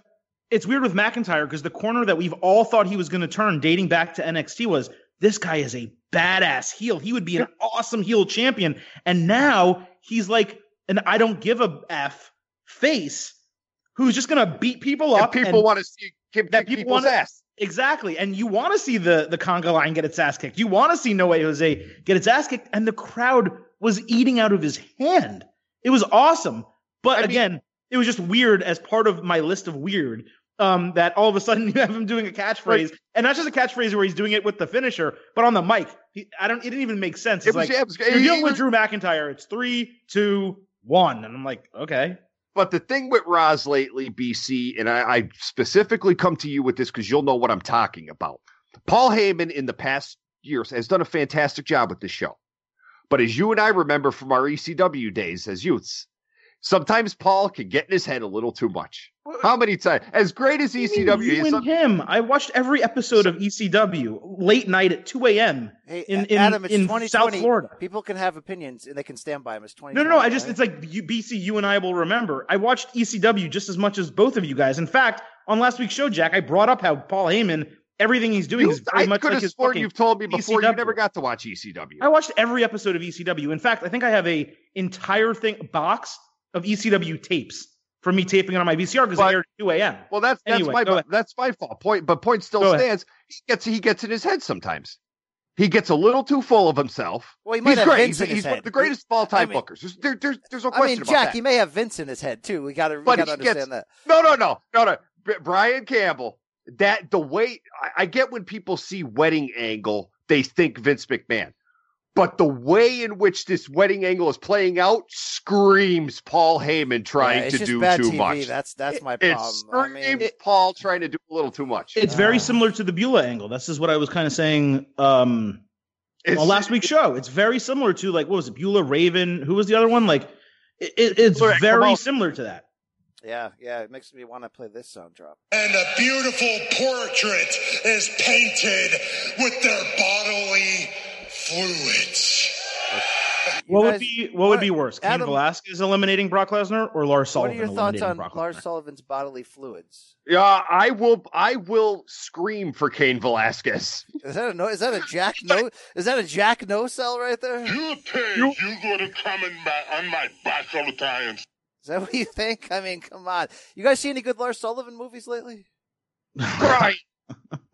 it's weird with McIntyre because the corner that we've all thought he was going to turn, dating back to NXT, was this guy is a badass heel. He would be an awesome heel champion, and now he's like an I don't give a f face who's just going to beat people And up. people want to see him that kick people people's wanna- ass. Exactly. And you want to see the the conga line get its ass kicked. You want to see No Way Jose get its ass kicked. And the crowd was eating out of his hand. It was awesome. But I mean- again, it was just weird as part of my list of weird. Um, that all of a sudden you have him doing a catchphrase, and not just a catchphrase where he's doing it with the finisher, but on the mic. He, I don't. It didn't even make sense. It It's was, like yeah, it was you're he dealing with Drew McIntyre. It's three, two, one, and I'm like, okay. But the thing with Raws lately, BC, and I, I specifically come to you with this because you'll know what I'm talking about. Paul Heyman in the past years has done a fantastic job with this show. But as you and I remember from our ECW days as youths, sometimes Paul can get in his head a little too much. How many times? As great as What you ECW mean, you is, and him. I watched every episode of ECW late night at 2 a.m. Hey, in, A- in, Adam, it's in 2020. South Florida. People can have opinions and they can stand by them. It's twenty. No, no, no. I just it's like you, BC, you and I will remember. I watched ECW just as much as both of you guys. In fact, on last week's show, Jack, I brought up how Paul Heyman, everything he's doing you, is very I much could like have his sworn fucking you've told me before you ECW. never got to watch ECW. I watched every episode of ECW. In fact, I think I have a entire thing box of ECW tapes for me taping it on my VCR because it But- aired at 2 a.m. Well, that's that's Anyway, my that's my fault. Point, but point still Go ahead. stands. He gets he gets in his head sometimes. He gets a little too full of himself. Well, he might he's have great. Vince he's in his he's one head. of the greatest of all time I mean- bookers. There's, there, there's there's no I question mean, about Jack, that. he may have Vince in his head too. We got to, we But he understand gets- that. No, no, no, no, no. B- Brian Campbell. That the way I, I get when people see wedding angle, they think Vince McMahon. But the way in which this wedding angle is playing out screams Paul Heyman trying Yeah, it's to just do bad too TV. much. That's that's my it problem. I screams mean, Paul trying to do a little too much. It's very similar to the Beulah angle. This is what I was kind of saying um, It's- on last week's show. It's very similar to like what was it, Beulah Raven? Who was the other one? Like it, it- it's Sorry, come very similar to that. yeah, yeah, it makes me want to play this sound drop. And a beautiful portrait is painted with their bodily fluids. What would be what would be worse? Cain Velasquez eliminating Brock Lesnar or Lars Sullivan? What are your thoughts on Brock Lars Lesnar? Sullivan's bodily fluids? Yeah, I will. I will scream for Cain Velasquez. Is that a no? Is that a Jack no? Is that a Jack no cell right there? You think you, are going to come in my, on my back all the time? Is that what you think? I mean, come on. You guys see any good Lars Sullivan movies lately? Right.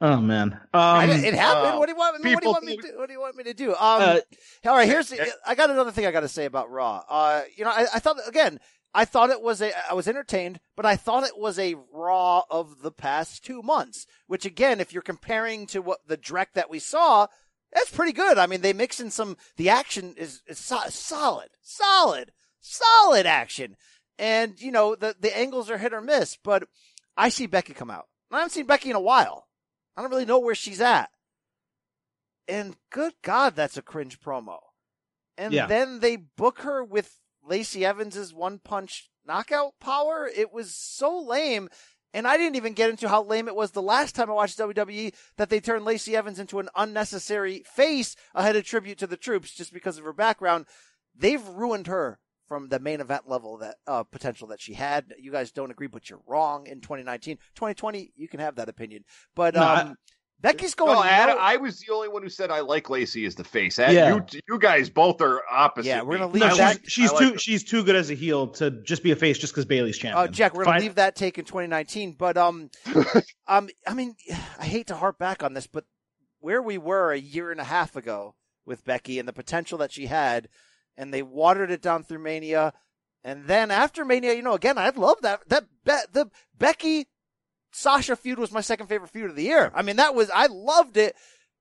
Oh man. I- Um, it happened. uh, what do you want? What do you want me to do? What do you want me to do? Um, Uh, all right. Here's. I got another thing I got to say about Raw. Uh, you know, I, I thought again. I thought it was a. I was entertained, but I thought it was a Raw of the past two months. Which again, if you're comparing to what the direct that we saw, that's pretty good. I mean, they mix in some. The action is, is so, solid, solid, solid action, and you know the the angles are hit or miss. But I see Becky come out. I haven't seen Becky in a while. I don't really know where she's at. And good God, that's a cringe promo. And Yeah. then they book her with Lacey Evans's one punch knockout power. It was so lame. And I didn't even get into how lame it was the last time I watched WWE that they turned Lacey Evans into an unnecessary face ahead of tribute to the troops just because of her background. They've ruined her from the main event level that uh, potential that she had. You guys don't agree, but you're wrong in 2019. 2020, you can have that opinion. But No, I- um, Becky's going. No, Adam, no- I was the only one who said I like Lacey as the face. Ad- Yeah. You, you guys both are opposite. Yeah, we're me. gonna leave no, I she's, she's I like too her. she's too good as a heel to just be a face just because Bayley's champion. Oh, Jack, we're gonna Fine. leave that take in 2019. But um, um, I mean, I hate to harp back on this, but where we were a year and a half ago with Becky and the potential that she had, and they watered it down through Mania, and then after Mania, you know, again, I love that that Be- the Becky Sasha feud was my second favorite feud of the year. I mean, that was I loved it.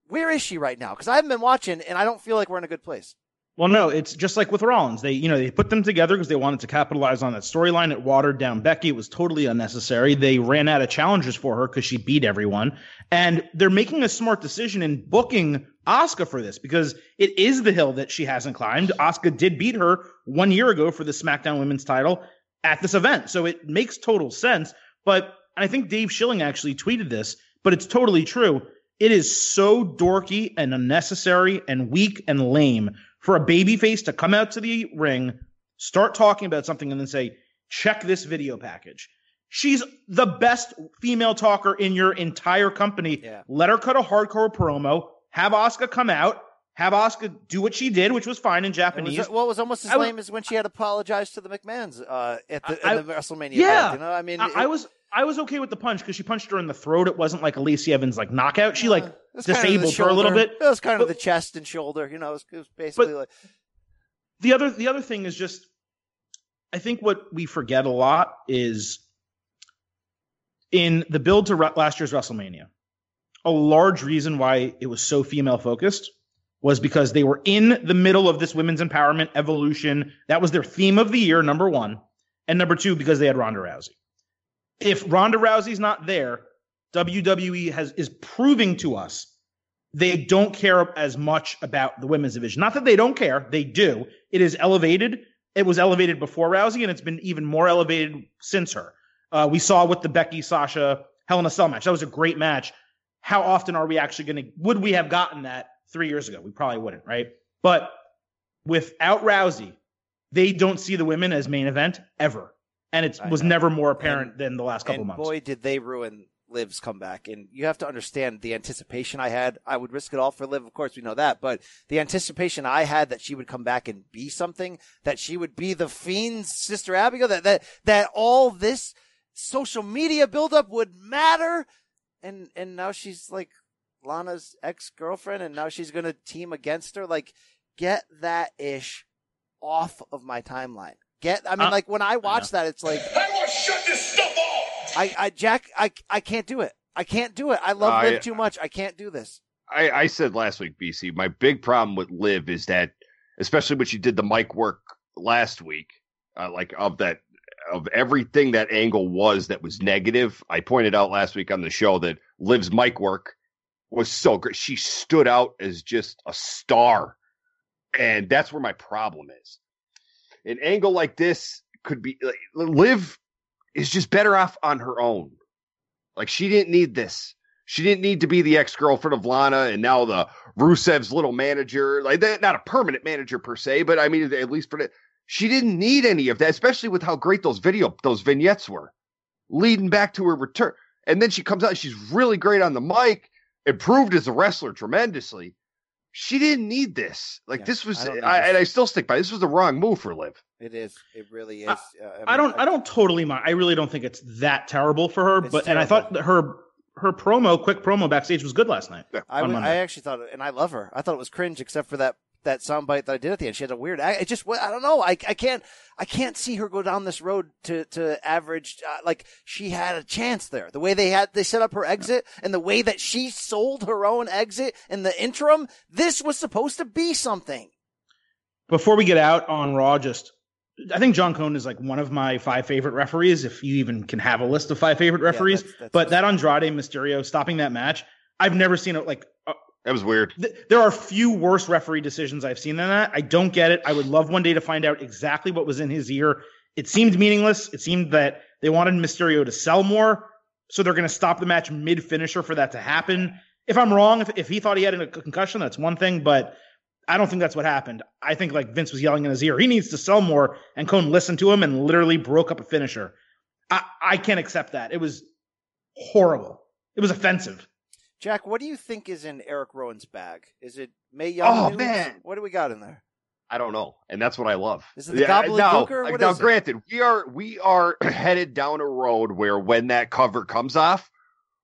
Where is she right now? Because I haven't been watching, and I don't feel like we're in a good place. Well, no, it's just like with Rollins. They, you know, they put them together because they wanted to capitalize on that storyline. It watered down Becky. It was totally unnecessary. They ran out of challengers for her because she beat everyone. And they're making a smart decision in booking Asuka for this because it is the hill that she hasn't climbed. Asuka did beat her one year ago for the SmackDown Women's title at this event. So it makes total sense. But I think Dave Schilling actually tweeted this, but it's totally true. It is so dorky and unnecessary and weak and lame for a babyface to come out to the ring, start talking about something, and then say, check this video package. She's the best female talker in your entire company. Yeah. Let her cut a hardcore promo, have Asuka come out, have Asuka do what she did, which was fine in Japanese. was, well, it was almost as I was- lame as when she had apologized to the McMahons uh, at the, I- the WrestleMania. yeah. belt, you know, I mean, I, it- I was I was okay with the punch because she punched her in the throat. It wasn't like a Lacey Evans like knockout. She like Uh, was kind of disabled her a little bit. It was kind of the chest and shoulder. You know, it was, it was basically like the other the other thing is just I think what we forget a lot is in the build to re- last year's WrestleMania, a large reason why it was so female focused was because they were in the middle of this women's empowerment evolution. That was their theme of the year, number one. And number two, because they had Ronda Rousey. If Ronda Rousey's not there, WWE has is proving to us they don't care as much about the women's division. Not that they don't care, they do. It is elevated. It was elevated before Rousey, and it's been even more elevated since her. Uh, we saw with the Becky Sasha Hell in a Cell match. That was a great match. How often are we actually going to? Would we have gotten that three years ago? We probably wouldn't, right? But without Rousey, they don't see the women as main event ever, and it was know. never more apparent than the last couple and months. boy, did they ruin Liv's comeback. And you have to understand the anticipation I had. I would risk it all for Liv. Of course, we know that. But the anticipation I had that she would come back and be something, that she would be the Fiend's sister Abigail, that, that, that all this social media buildup would matter. And, and now she's like Lana's ex-girlfriend and now she's going to team against her. Like, get that ish off of my timeline. Get, I mean, Uh, like when I watch that, it's like, I want to shut this stuff off. I, I, Jack, I, I can't do it. I can't do it. I love I- Liv too much. I can't do this. I, I said last week, BC, my big problem with Liv is that, especially when she did the mic work last week, uh, like of that, of everything that angle was that was negative. I pointed out last week on the show that Liv's mic work was so great. She stood out as just a star. And that's where my problem is. An angle like this could be like Liv is just better off on her own. Like she didn't need this. She didn't need to be the ex girlfriend of Lana and now the Rusev's little manager. Like that, not a permanent manager per se, but I mean, at least for the, she didn't need any of that, especially with how great those video, those vignettes were leading back to her return. And then she comes out, she's really great on the mic, improved as a wrestler tremendously. She didn't need this. Like Yeah, this was, I I, this. and I still stick by this was the wrong move for Liv. It is. It really is. I- Uh, I don't I don't totally mind. I really don't think it's that terrible for her. It's but and I thought that her her promo, quick promo backstage was good last night. I, on would- I actually thought, and I love her. I thought it was cringe, except for that that soundbite that I did at the end. She had a weird. I it just. I don't know. I I can't. I can't see her go down this road to to average. Uh, like she had a chance there. The way they had they set up her exit and the way that she sold her own exit in the interim. This was supposed to be something. Before we get out on Raw, just I think John Cone is like one of my five favorite referees, if you even can have a list of five favorite referees. that's- that's- but that Andrade Mysterio stopping that match, I've never seen it like. That was weird. th- there are few worse referee decisions I've seen than that. I don't get it. I would love one day to find out exactly what was in his ear. It seemed meaningless. It seemed that they wanted Mysterio to sell more, so they're going to stop the match mid finisher for that to happen. If I'm wrong, if, if he thought he had a concussion, that's one thing, but I don't think that's what happened. I think like Vince was yelling in his ear, he needs to sell more, and Cone listened to him and literally broke up a finisher. I, I can't accept that. It was horrible. It was offensive. Jack, what do you think is in Erick Rowan's bag? Is it Mae Young? Oh, news? man. what do we got in there? I don't know, and that's what I love. Is it the gobbledygook or now, what now is it? granted, we are we are headed down a road where when that cover comes off,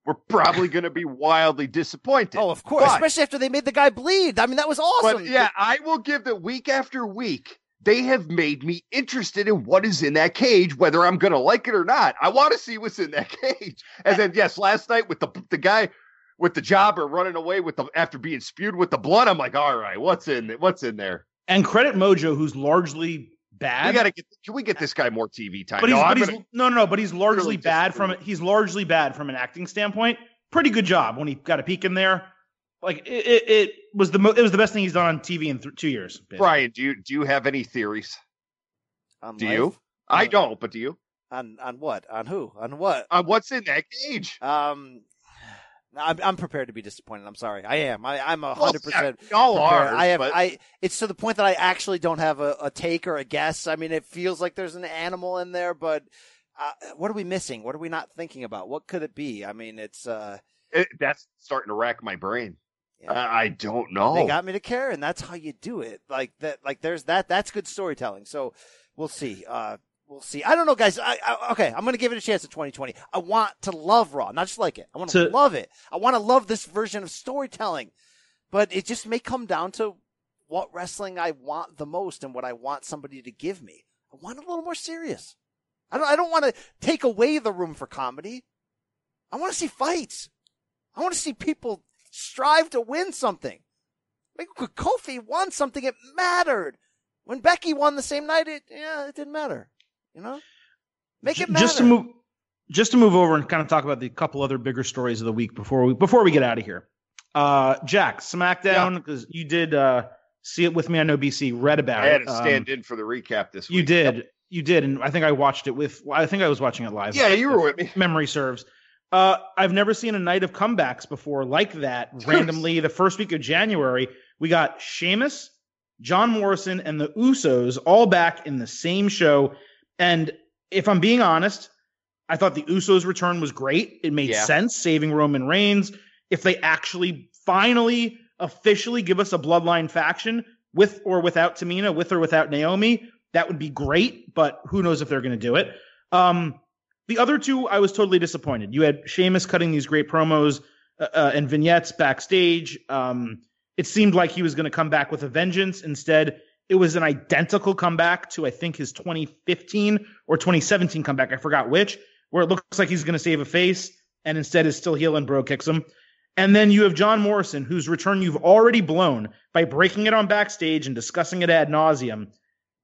we're probably going to be wildly disappointed. Oh, of course, But- especially after they made the guy bleed. I mean, that was awesome. But yeah, I will give that week after week. They have made me interested in what is in that cage, whether I'm going to like it or not. I want to see what's in that cage. And then, yes, last night with the the guy with the jobber running away with the after being spewed with the blood, I'm like, all right, what's in what's in there? And credit Mojo, who's largely bad. We got to get. Can we get this guy more TV time? But he's, No, but he's gonna- no, no, no. But he's largely really bad from it. He's largely bad from an acting standpoint. Pretty good job when he got a peek in there. Like it, it, it was the mo- it was the best thing he's done on TV in th- two years. basically. Brian, do you do you have any theories? On Do life? you? I don't, but do you? On on what? On who? On what? On what's in that cage? Um, I'm I'm prepared to be disappointed. I'm sorry. I am. I I'm a hundred percent. All prepared. are. I have. but- I. It's to the point that I actually don't have a, a take or a guess. I mean, it feels like there's an animal in there, but uh, what are we missing? What are we not thinking about? What could it be? I mean, it's uh, it- that's starting to rack my brain. Yeah. I, I don't know. they got me to care, and that's how you do it. Like that. Like there's that. That's good storytelling. So we'll see. Uh, we'll see. I don't know, guys. I, I, okay, I'm going to give it a chance in 2020. I want to love Raw, not just like it. I want to To- love it. I want to love this version of storytelling, but it just may come down to what wrestling I want the most and what I want somebody to give me. I want a little more serious. I don't. I don't want to take away the room for comedy. I want to see fights. I want to see people strive to win something. Like Kofi won something, it mattered. When Becky won the same night, it yeah, it didn't matter. You know, make it matter. Just to move, just to move over and kind of talk about the couple other bigger stories of the week before we before we get out of here. Uh, Jack, SmackDown because you did uh, see it with me on OBC, read about I had it. to Um, stand in for the recap this week. You did, you did, and I think I watched it with. I think I was watching it live. Yeah, you were with me. memory serves. Uh, I've never seen a night of comebacks before like that. Randomly, the first week of January, we got Sheamus, John Morrison, and the Usos all back in the same show. And if I'm being honest, I thought the Usos' return was great. It made Yeah. sense, saving Roman Reigns. If they actually finally officially give us a bloodline faction with or without Tamina, with or without Naomi, that would be great. But who knows if they're going to do it? Um, the other two, I was totally disappointed. You had Sheamus cutting these great promos uh, uh, and vignettes backstage. Um, it seemed like he was going to come back with a vengeance. Instead, it was an identical comeback to I think his 2015 or 2017 comeback. I forgot which, where it looks like he's going to save a face, and instead is still heel and Brogue kicks him. And then you have John Morrison, whose return you've already blown by breaking it on backstage and discussing it ad nauseum.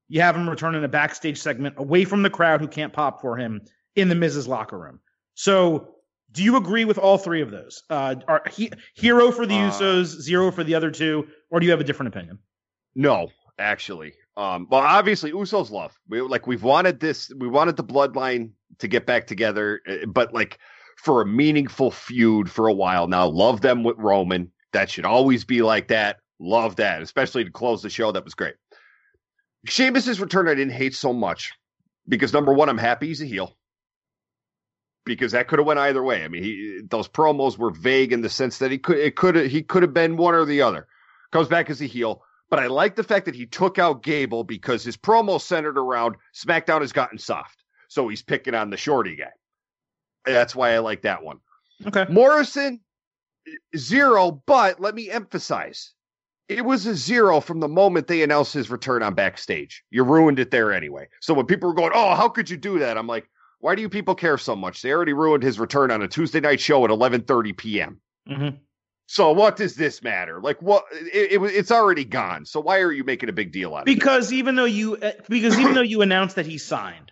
You have him return in a backstage segment away from the crowd who can't pop for him in the Miz's locker room. So, do you agree with all three of those? Uh, are he, hero for the Uh, Usos, zero for the other two, or do you have a different opinion? No, actually. Um, well, obviously, Usos love. We like we've wanted this. We wanted the bloodline to get back together, uh, but like for a meaningful feud for a while now. Love them with Roman. That should always be like that. Love that, especially to close the show. That was great. Sheamus's return, I didn't hate so much because number one, I'm happy he's a heel because that could have went either way. I mean, he, those promos were vague in the sense that he could it could he could have been one or the other. Comes back as a heel, but I like the fact that he took out Gable because his promo centered around SmackDown has gotten soft, so he's picking on the shorty guy. That's why I like that one. Okay. Morrison zero, but let me emphasize. It was a zero from the moment they announced his return on backstage. You ruined it there anyway. So when people were going, "Oh, how could you do that?" I'm like, "Why do you people care so much? They already ruined his return on a Tuesday night show at 11:30 p.m." Mm-hmm. So what does this matter? Like what? It, it, it's already gone. So why are you making a big deal out of it? Because even though you uh, because even though you announced that he signed,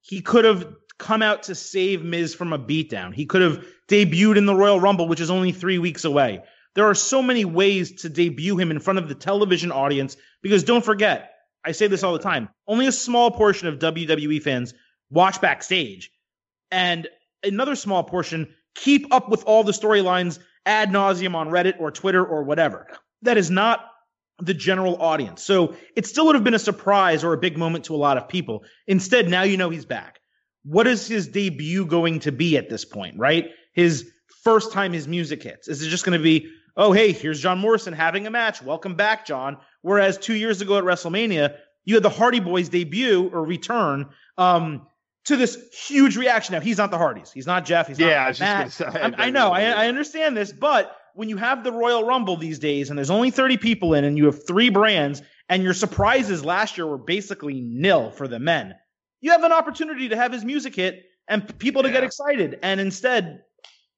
he could have come out to save Miz from a beatdown. He could have debuted in the Royal Rumble, which is only three weeks away. There are so many ways to debut him in front of the television audience because don't forget, I say this all the time, only a small portion of WWE fans watch backstage. And another small portion keep up with all the storylines ad nauseum on Reddit or Twitter or whatever. That is not the general audience. So it still would have been a surprise or a big moment to a lot of people. Instead, now you know he's back. What is his debut going to be at this point, right? His first time his music hits. Is it just going to be, oh, hey, here's John Morrison having a match. Welcome back, John. Whereas two years ago at WrestleMania, you had the Hardy Boys debut or return um, to this huge reaction. Now, he's not the Hardys. He's not Jeff. He's not Yeah, I just Matt. say, I'm- I know. I, I understand this, but when you have the Royal Rumble these days and there's only 30 people in and you have three brands and your surprises last year were basically nil for the men, you have an opportunity to have his music hit and people to get excited. And instead,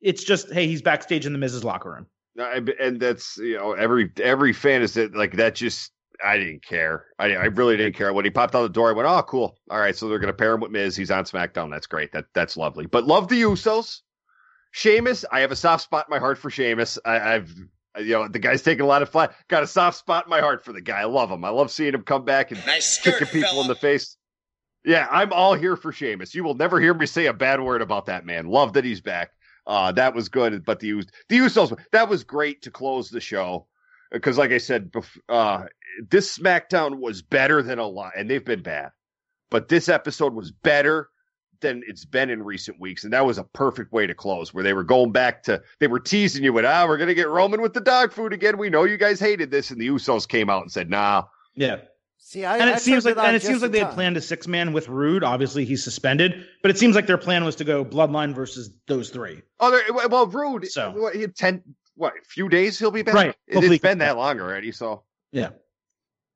it's just, hey, he's backstage in the Mrs. locker room. No, and that's you know every every fan is that like that. Just I didn't care. I I really didn't care when he popped out the door. I went, oh, cool. All right, so they're gonna pair him with Miz. He's on SmackDown. That's great. That that's lovely. But love the Usos. Sheamus, I have a soft spot in my heart for Sheamus. I, I've you know the guy's taking a lot of flack. Got a soft spot in my heart for the guy. I love him. I love seeing him come back and Nice skirt, kicking people fella. in the face. Yeah, I'm all here for Sheamus. You will never hear me say a bad word about that man. Love that he's back. Uh, that was good. But the the Usos that was great to close the show because, like I said, uh, this SmackDown was better than a lot, and they've been bad. But this episode was better than it's been in recent weeks, and that was a perfect way to close. Where they were going back to they were teasing you with, ah, we're gonna get Roman with the dog food again. We know you guys hated this, and the Usos came out and said, nah. Yeah. See, I, and I it seems like and it seems like in they had planned a six man with Roode. Obviously, he's suspended, but it seems like their plan was to go Bloodline versus those three. Oh, well, Roode. So- what, he had ten, what, a few days he'll be back. Right. It, Hopefully- has been that long already. So Yeah.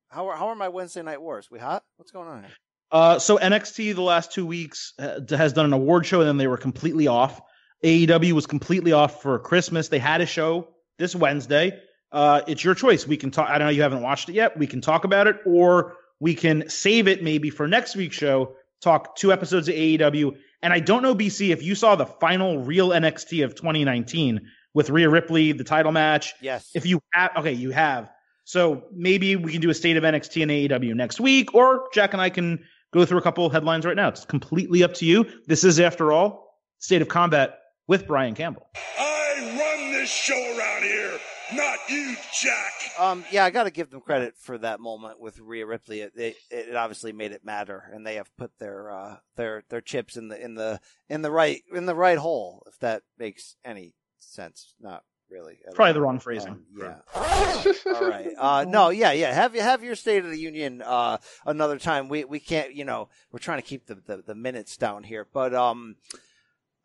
How are, how are my Wednesday night wars? We hot? What's going on here? Uh, so NXT the last two weeks uh, has done an award show, and then they were completely off. AEW was completely off for Christmas. They had a show this Wednesday. Uh, it's your choice. We can talk. I don't know. You haven't watched it yet. We can talk about it, or we can save it maybe for next week's show. Talk two episodes of AEW. And I don't know, BC, if you saw the final real NXT of 2019 with Rhea Ripley, the title match. Yes. If you have, okay, you have. So maybe we can do a state of NXT and AEW next week, or Jack and I can go through a couple headlines right now. It's completely up to you. This is, after all, State of Combat with Brian Campbell. I run this show around here, not you, Jack. Um, yeah, I got to give them credit for that moment with Rhea Ripley. It, it, it obviously made it matter, and they have put their uh, their their chips in the in the in the right in the right hole. If that makes any sense, not really. Probably all. the wrong phrasing. Um, yeah. All right. Uh, no. Yeah. Yeah. Have you have your State of the Union uh, another time? We we can't. You know, we're trying to keep the, the the minutes down here, but um,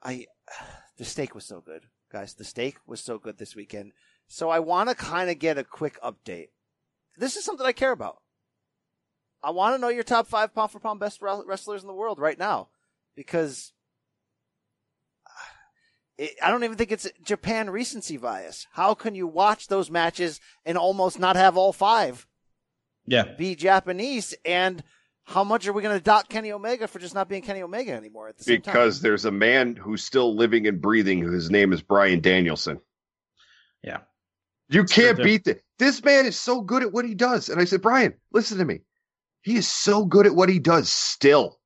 I the steak was so good, guys. The steak was so good this weekend. So I want to kind of get a quick update. This is something I care about. I want to know your top five pound for pound best wrestlers in the world right now, because it, I don't even think it's Japan recency bias. How can you watch those matches and almost not have all five Yeah. be Japanese? And how much are we going to dock Kenny Omega for just not being Kenny Omega anymore at the same time? Because there's a man who's still living and breathing His name is Bryan Danielson. Yeah. You can't beat it. This man is so good at what he does. And I said, Brian, listen to me. He is so good at what he does still.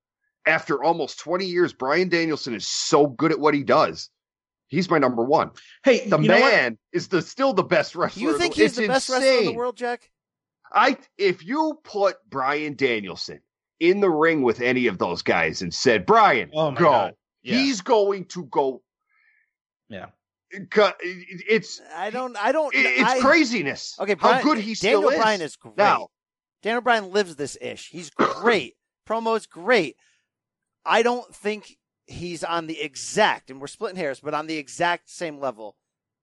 After almost 20 years, Bryan Danielson is so good at what he does. He's my number one. Hey, The you know what? man is the still the best wrestler. you think he's it's the best wrestler in the world, Jack? I if you put Bryan Danielson in the ring with any of those guys and said, Brian, Oh go, Yeah. he's going to go. Yeah. Cut- It's I don't. I don't. it's I, craziness. Okay, how good he Daniel still is. Bryan is great. Now, Daniel Bryan lives this ish. He's great. Promo's great. I don't think he's on the exact, and we're splitting hairs, but on the exact same level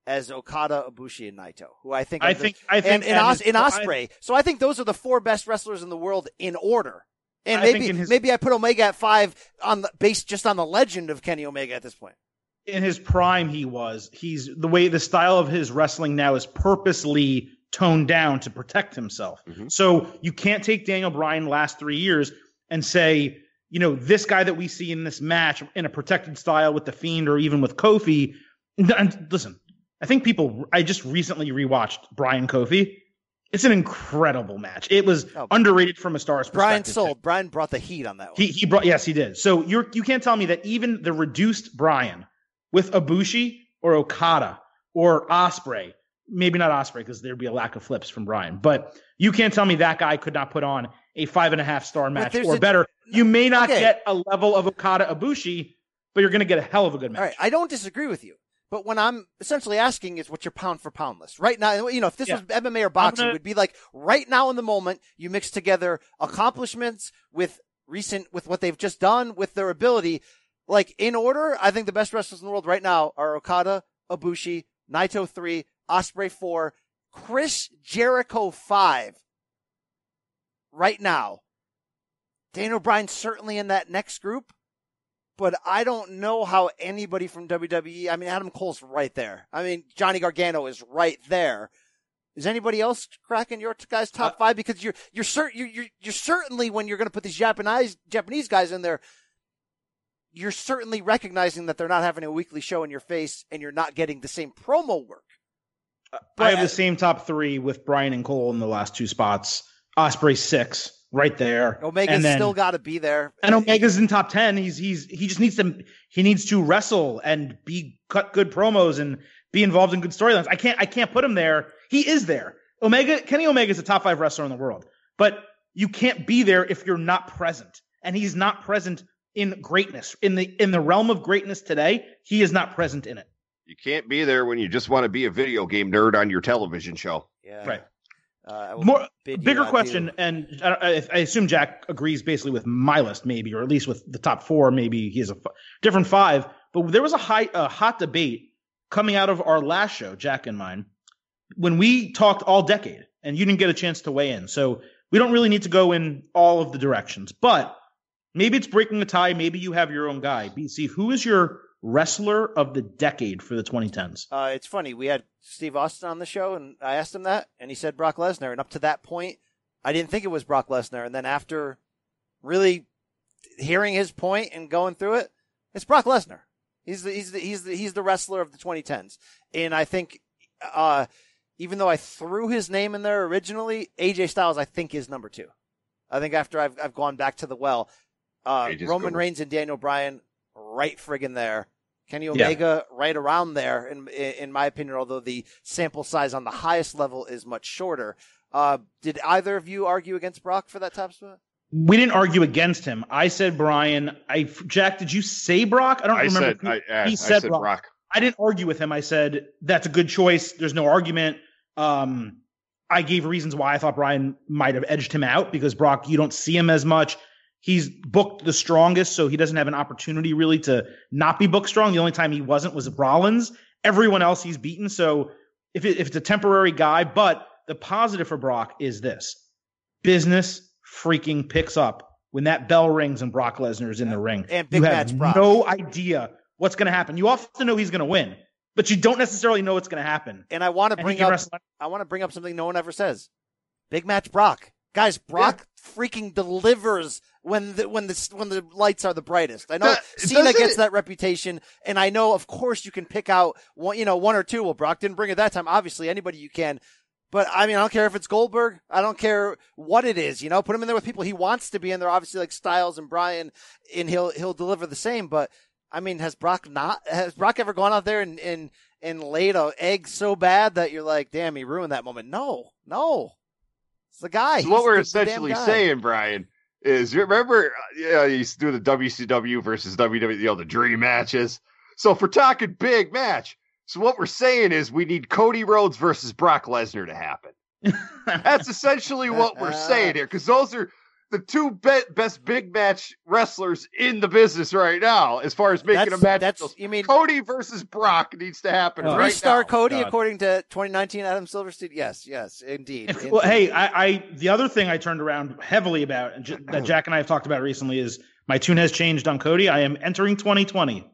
as Okada, Ibushi, and Naito, who I think are I the- think I think and, and, at Os- his- in I- Ospreay. So I think those are the four best wrestlers in the world in order. And I maybe his- maybe I put Omega at five on the based just on the legend of Kenny Omega at this point. in his prime he was he's the way the style of his wrestling now is purposely toned down to protect himself Mhm. so you can't take daniel bryan last three years and say you know this guy that we see in this match in a protected style with the fiend or even with kofi and, listen i think people i just recently rewatched brian kofi it's an incredible match it was Oh. underrated from a star's Brian perspective Brian sold. Brian brought the heat on that one. he he brought yes he did. So you're you can't tell me that even the reduced Brian with Ibushi or Okada or Ospreay, maybe not Ospreay because there'd be a lack of flips from Brian, but you can't tell me that guy could not put on a five and a half star match or a- better. You may not Okay. get a level of Okada Ibushi, but you're going to get a hell of a good match. All right, I don't disagree with you. But when I'm essentially asking is what's your pound for pound list right now? You know, if this Yeah. was MMA or boxing, gonna- it would be like right now in the moment, you mix together accomplishments with recent, with what they've just done, with their ability. Like in order, I think the best wrestlers in the world right now are Okada, Ibushi, Naito three, Ospreay four, Chris Jericho five. Right now, Daniel Bryan certainly in that next group but I don't know how anybody from WWE. I mean, Adam Cole's right there. I mean, Johnny Gargano is right there. Is anybody else cracking your guys' top uh, five? Because you're you're certain you're, you're you're certainly when you're going to put these Japanese Japanese guys in there, you're certainly recognizing that they're not having a weekly show in your face, and you're not getting the same promo work. But, I have the same top three with Brian and Cole in the last two spots. Ospreay six right there. Omega's and then, still got to be there. and Omega's in top ten. He's he's he just needs to he needs to wrestle and be cut good promos and be involved in good storylines. I can't I can't put him there. He is there. Omega Kenny Omega is a top five wrestler in the world, but you can't be there if you're not present. And he's not present in greatness in the in the realm of greatness today. He is not present in it. you can't be there when you just want to be a video game nerd on your television show. Yeah. Right. Uh, More bigger question, and I, I, I assume Jack agrees basically with my list, maybe, or at least with the top four. Maybe he has a f- different five. But there was a high, a hot debate coming out of our last show, Jack and mine, when we talked all decade, and you didn't get a chance to weigh in. So we don't really need to go in all of the directions, but maybe it's breaking a tie. Maybe you have your own guy. BC, who is your wrestler of the decade for the 2010s? Uh, it's funny. We had Steve Austin on the show, and I asked him that, and he said Brock Lesnar. And up to that point, I didn't think it was Brock Lesnar. And then after really hearing his point and going through it, it's Brock Lesnar. He's the he's the he's the he's the wrestler of the 2010s. And I think, uh, even though I threw his name in there originally, AJ Styles I think is number two. I think after I've I've gone back to the well, uh, Roman good. Reigns and Daniel Bryan right friggin' there. Kenny Yeah. Omega right around there, in in my opinion. Although the sample size on the highest level is much shorter. Uh, did either of you argue against Brock for that top spot? We didn't argue against him. I said Brian. I Jack, did you say Brock? I don't I remember. said, who- I, I, he I said said Brock. Brock. I didn't argue with him. I said that's a good choice. There's no argument. Um, I gave reasons why I thought Brian might have edged him out because Brock, you don't see him as much. He's booked the strongest, so he doesn't have an opportunity really to not be booked strong. The only time he wasn't was Rollins. Everyone else he's beaten. So if, it, if it's a temporary guy, but the positive for Brock is this business freaking picks up when that bell rings and Brock Lesnar is in the ring. And big you match have Brock. no idea what's going to happen. You often know he's going to win, but you don't necessarily know what's going to happen. And I want to bring up wrestle- I want to bring up something no one ever says. Big match Brock. Guys, Brock freaking delivers when the when the when the lights are the brightest. I know That- Cena gets it- that reputation, and I know, of course, you can pick out one, you know, one or two. Well, Brock didn't bring it that time. Obviously, anybody you can. But I mean, I don't care if it's Goldberg. I don't care what it is. You know, put him in there with people he wants to be in there. Obviously, like Styles and Bryan, and he'll he'll deliver the same. But I mean, has Brock not? Has Brock ever gone out there and and and laid a egg so bad that you're like, damn, he ruined that moment? No, no. It's the guy. So what we're the- the essentially guy. saying, Brian, is you remember, uh, yeah, you used to do the WCW versus WWE, you know, the dream matches. So if we're talking big match, so what we're saying is we need Cody Rhodes versus Brock Lesnar to happen. That's essentially what we're saying here, because those are the two be- best big match wrestlers in the business right now, as far as making That's, a match. that's you mean Cody versus Brock needs to happen Oh, right three-star now. Cody God. according to 2019 Adam Silverstein? Yes, yes, indeed. well, hey, I, I the other thing I turned around heavily about and J- that Jack and I have talked about recently is my tune has changed on Cody. I am entering 2020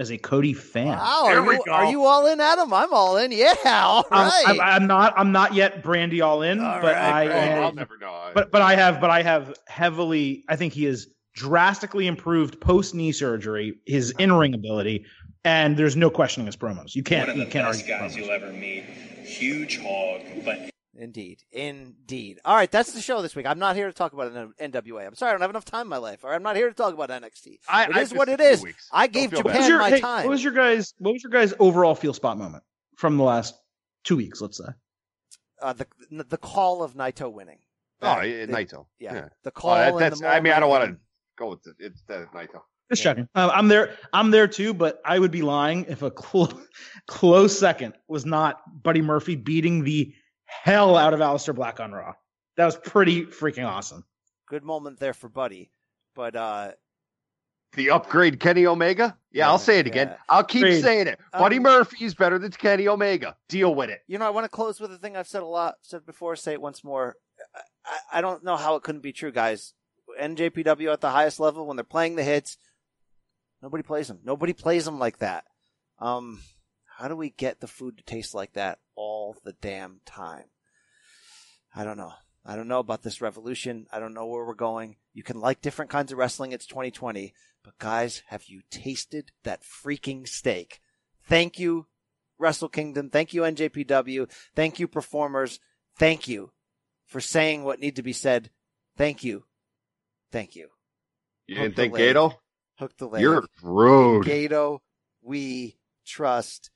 as a Cody fan. Wow, There are we you, go. are you all in, Adam? I'm all in. Yeah, all I'm- right. I'm, I'm not. I'm not yet Brandy all in, All but right, I am. I'll never know. But but I have but I have heavily. I think he has drastically improved post knee surgery, his in ring ability, and there's no questioning his promos. You can't One of you the can't best argue guys promos. you'll ever meet. Huge hog, but Indeed, indeed. All right, that's the show this week. I'm not here to talk about an NWA. I'm sorry, I don't have enough time in my life. All right, I'm not here to talk about NXT. I- It I is what missed it a few is. weeks. I gave feel. What was Japan your, my hey, time. what was your guys? What was your guys' overall feel spot moment from the last two weeks? Let's say. uh, the the call of Naito winning. Oh, That- yeah, the- Naito. Yeah, Yeah. the Oh, call. that- and the I mean, I don't want to go with it. It's the Naito. Just Yeah. checking. Uh, I'm there. I'm there too, but I would be lying if a clo- close second was not Buddy Murphy beating the hell out of Aleister Black on Raw. That was pretty freaking awesome. Good moment there for Buddy, but uh, The upgrade Kenny Omega? Yeah, Yeah, I'll say it again. yeah. I'll keep Agreed. saying it. Buddy Um, Murphy is better than Kenny Omega. Deal with it. you know, I want to close with a thing I've said a lot, said before. Say it once more. I, I- I don't know how it couldn't be true, guys. NJPW at the highest level when they're playing the hits, nobody plays them. Nobody plays them like that. Um, how do we get the food to taste like that all the damn time? I don't know. I don't know about this revolution. I don't know where we're going. You can like different kinds of wrestling. It's 2020. But guys, have you tasted that freaking steak? Thank you, Wrestle Kingdom. Thank you, NJPW. Thank you, performers. Thank you for saying what need to be said. Thank you. Thank you. You Hook didn't think leg. Gedo? Hook the leg. You're rude. Gedo, we trust.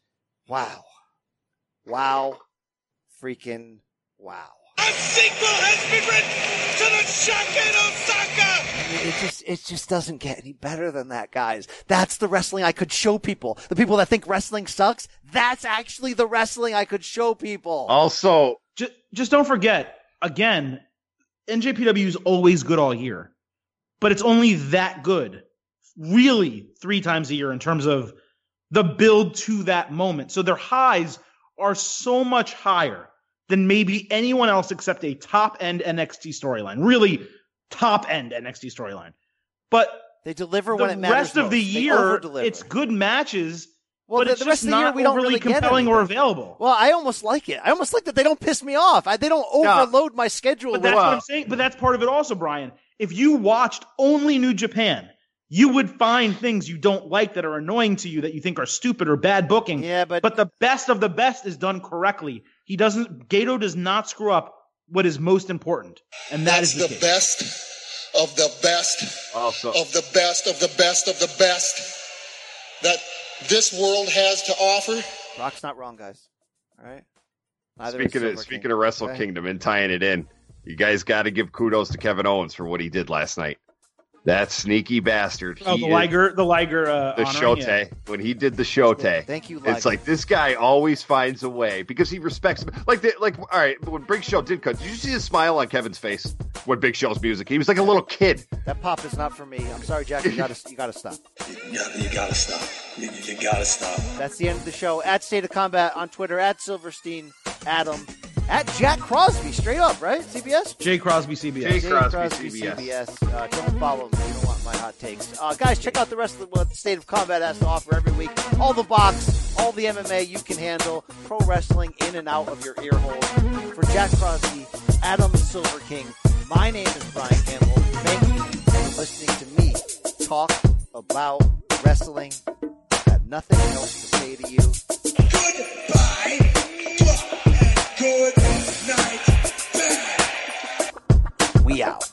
Wow. Wow. Freaking wow. A sequel has been written to the Shaka Osaka! I mean, it just it just doesn't get any better than that, guys. That's the wrestling I could show people. The people that think wrestling sucks, that's actually the wrestling I could show people. Also, Just, just don't forget, again, NJPW is always good all year, but it's only that good, really, three times a year in terms of the build to that moment. So their highs are so much higher than maybe anyone else except a top end NXT storyline, really top end NXT storyline. But They deliver the when it matters. The rest of the year, it's good matches, Well, but the, it's the rest just of the year we don't really compelling or available. Well, I almost like it. I almost like that they don't piss me off. I, they don't overload my schedule. But that's what uh, I'm saying. But that's part of it also, Brian. If you watched only New Japan, you would find things you don't like that are annoying to you that you think are stupid or bad booking. yeah, but, But the best of the best is done correctly. He doesn't. Gedo does not screw up what is most important, and that That's is the, the best of the best also, of the best of the best of the best that this world has to offer. Brock's not wrong, guys. All right. Neither speaking of speaking King. of Wrestle Okay. Kingdom and tying it in, you guys got to give kudos to Kevin Owens for what he did last night. That sneaky bastard. Oh, He the is- Liger, the Liger, uh, the honoring, Shotei yeah. when he did the Shotei. Thank you, It's like this guy always finds a way because he respects him. Like, the, like, all right, when Big Show did cut, did you see the smile on Kevin's face when Big Show's music? He was like a little kid. That pop is not for me. I'm sorry, Jack. You gotta, you gotta stop. You, you gotta stop. You, you gotta stop. That's the end of the show. At State of Combat on Twitter. At Silverstein Adam. At Jack Crosby, straight up, right? CBS? Jay Crosby, CBS. Jay Jay Crosby, CBS. Uh, don't follow me. You don't want my hot takes. Uh, guys, check out the rest of what State of Combat has to offer every week. All the box, all the MMA you can handle, pro wrestling in and out of your ear hole. For Jack Crosby, Adam Silver King, my name is Brian Campbell. Thank you for listening to me talk about wrestling. I have nothing else to say to you. Goodbye. Good night. Bad. We out.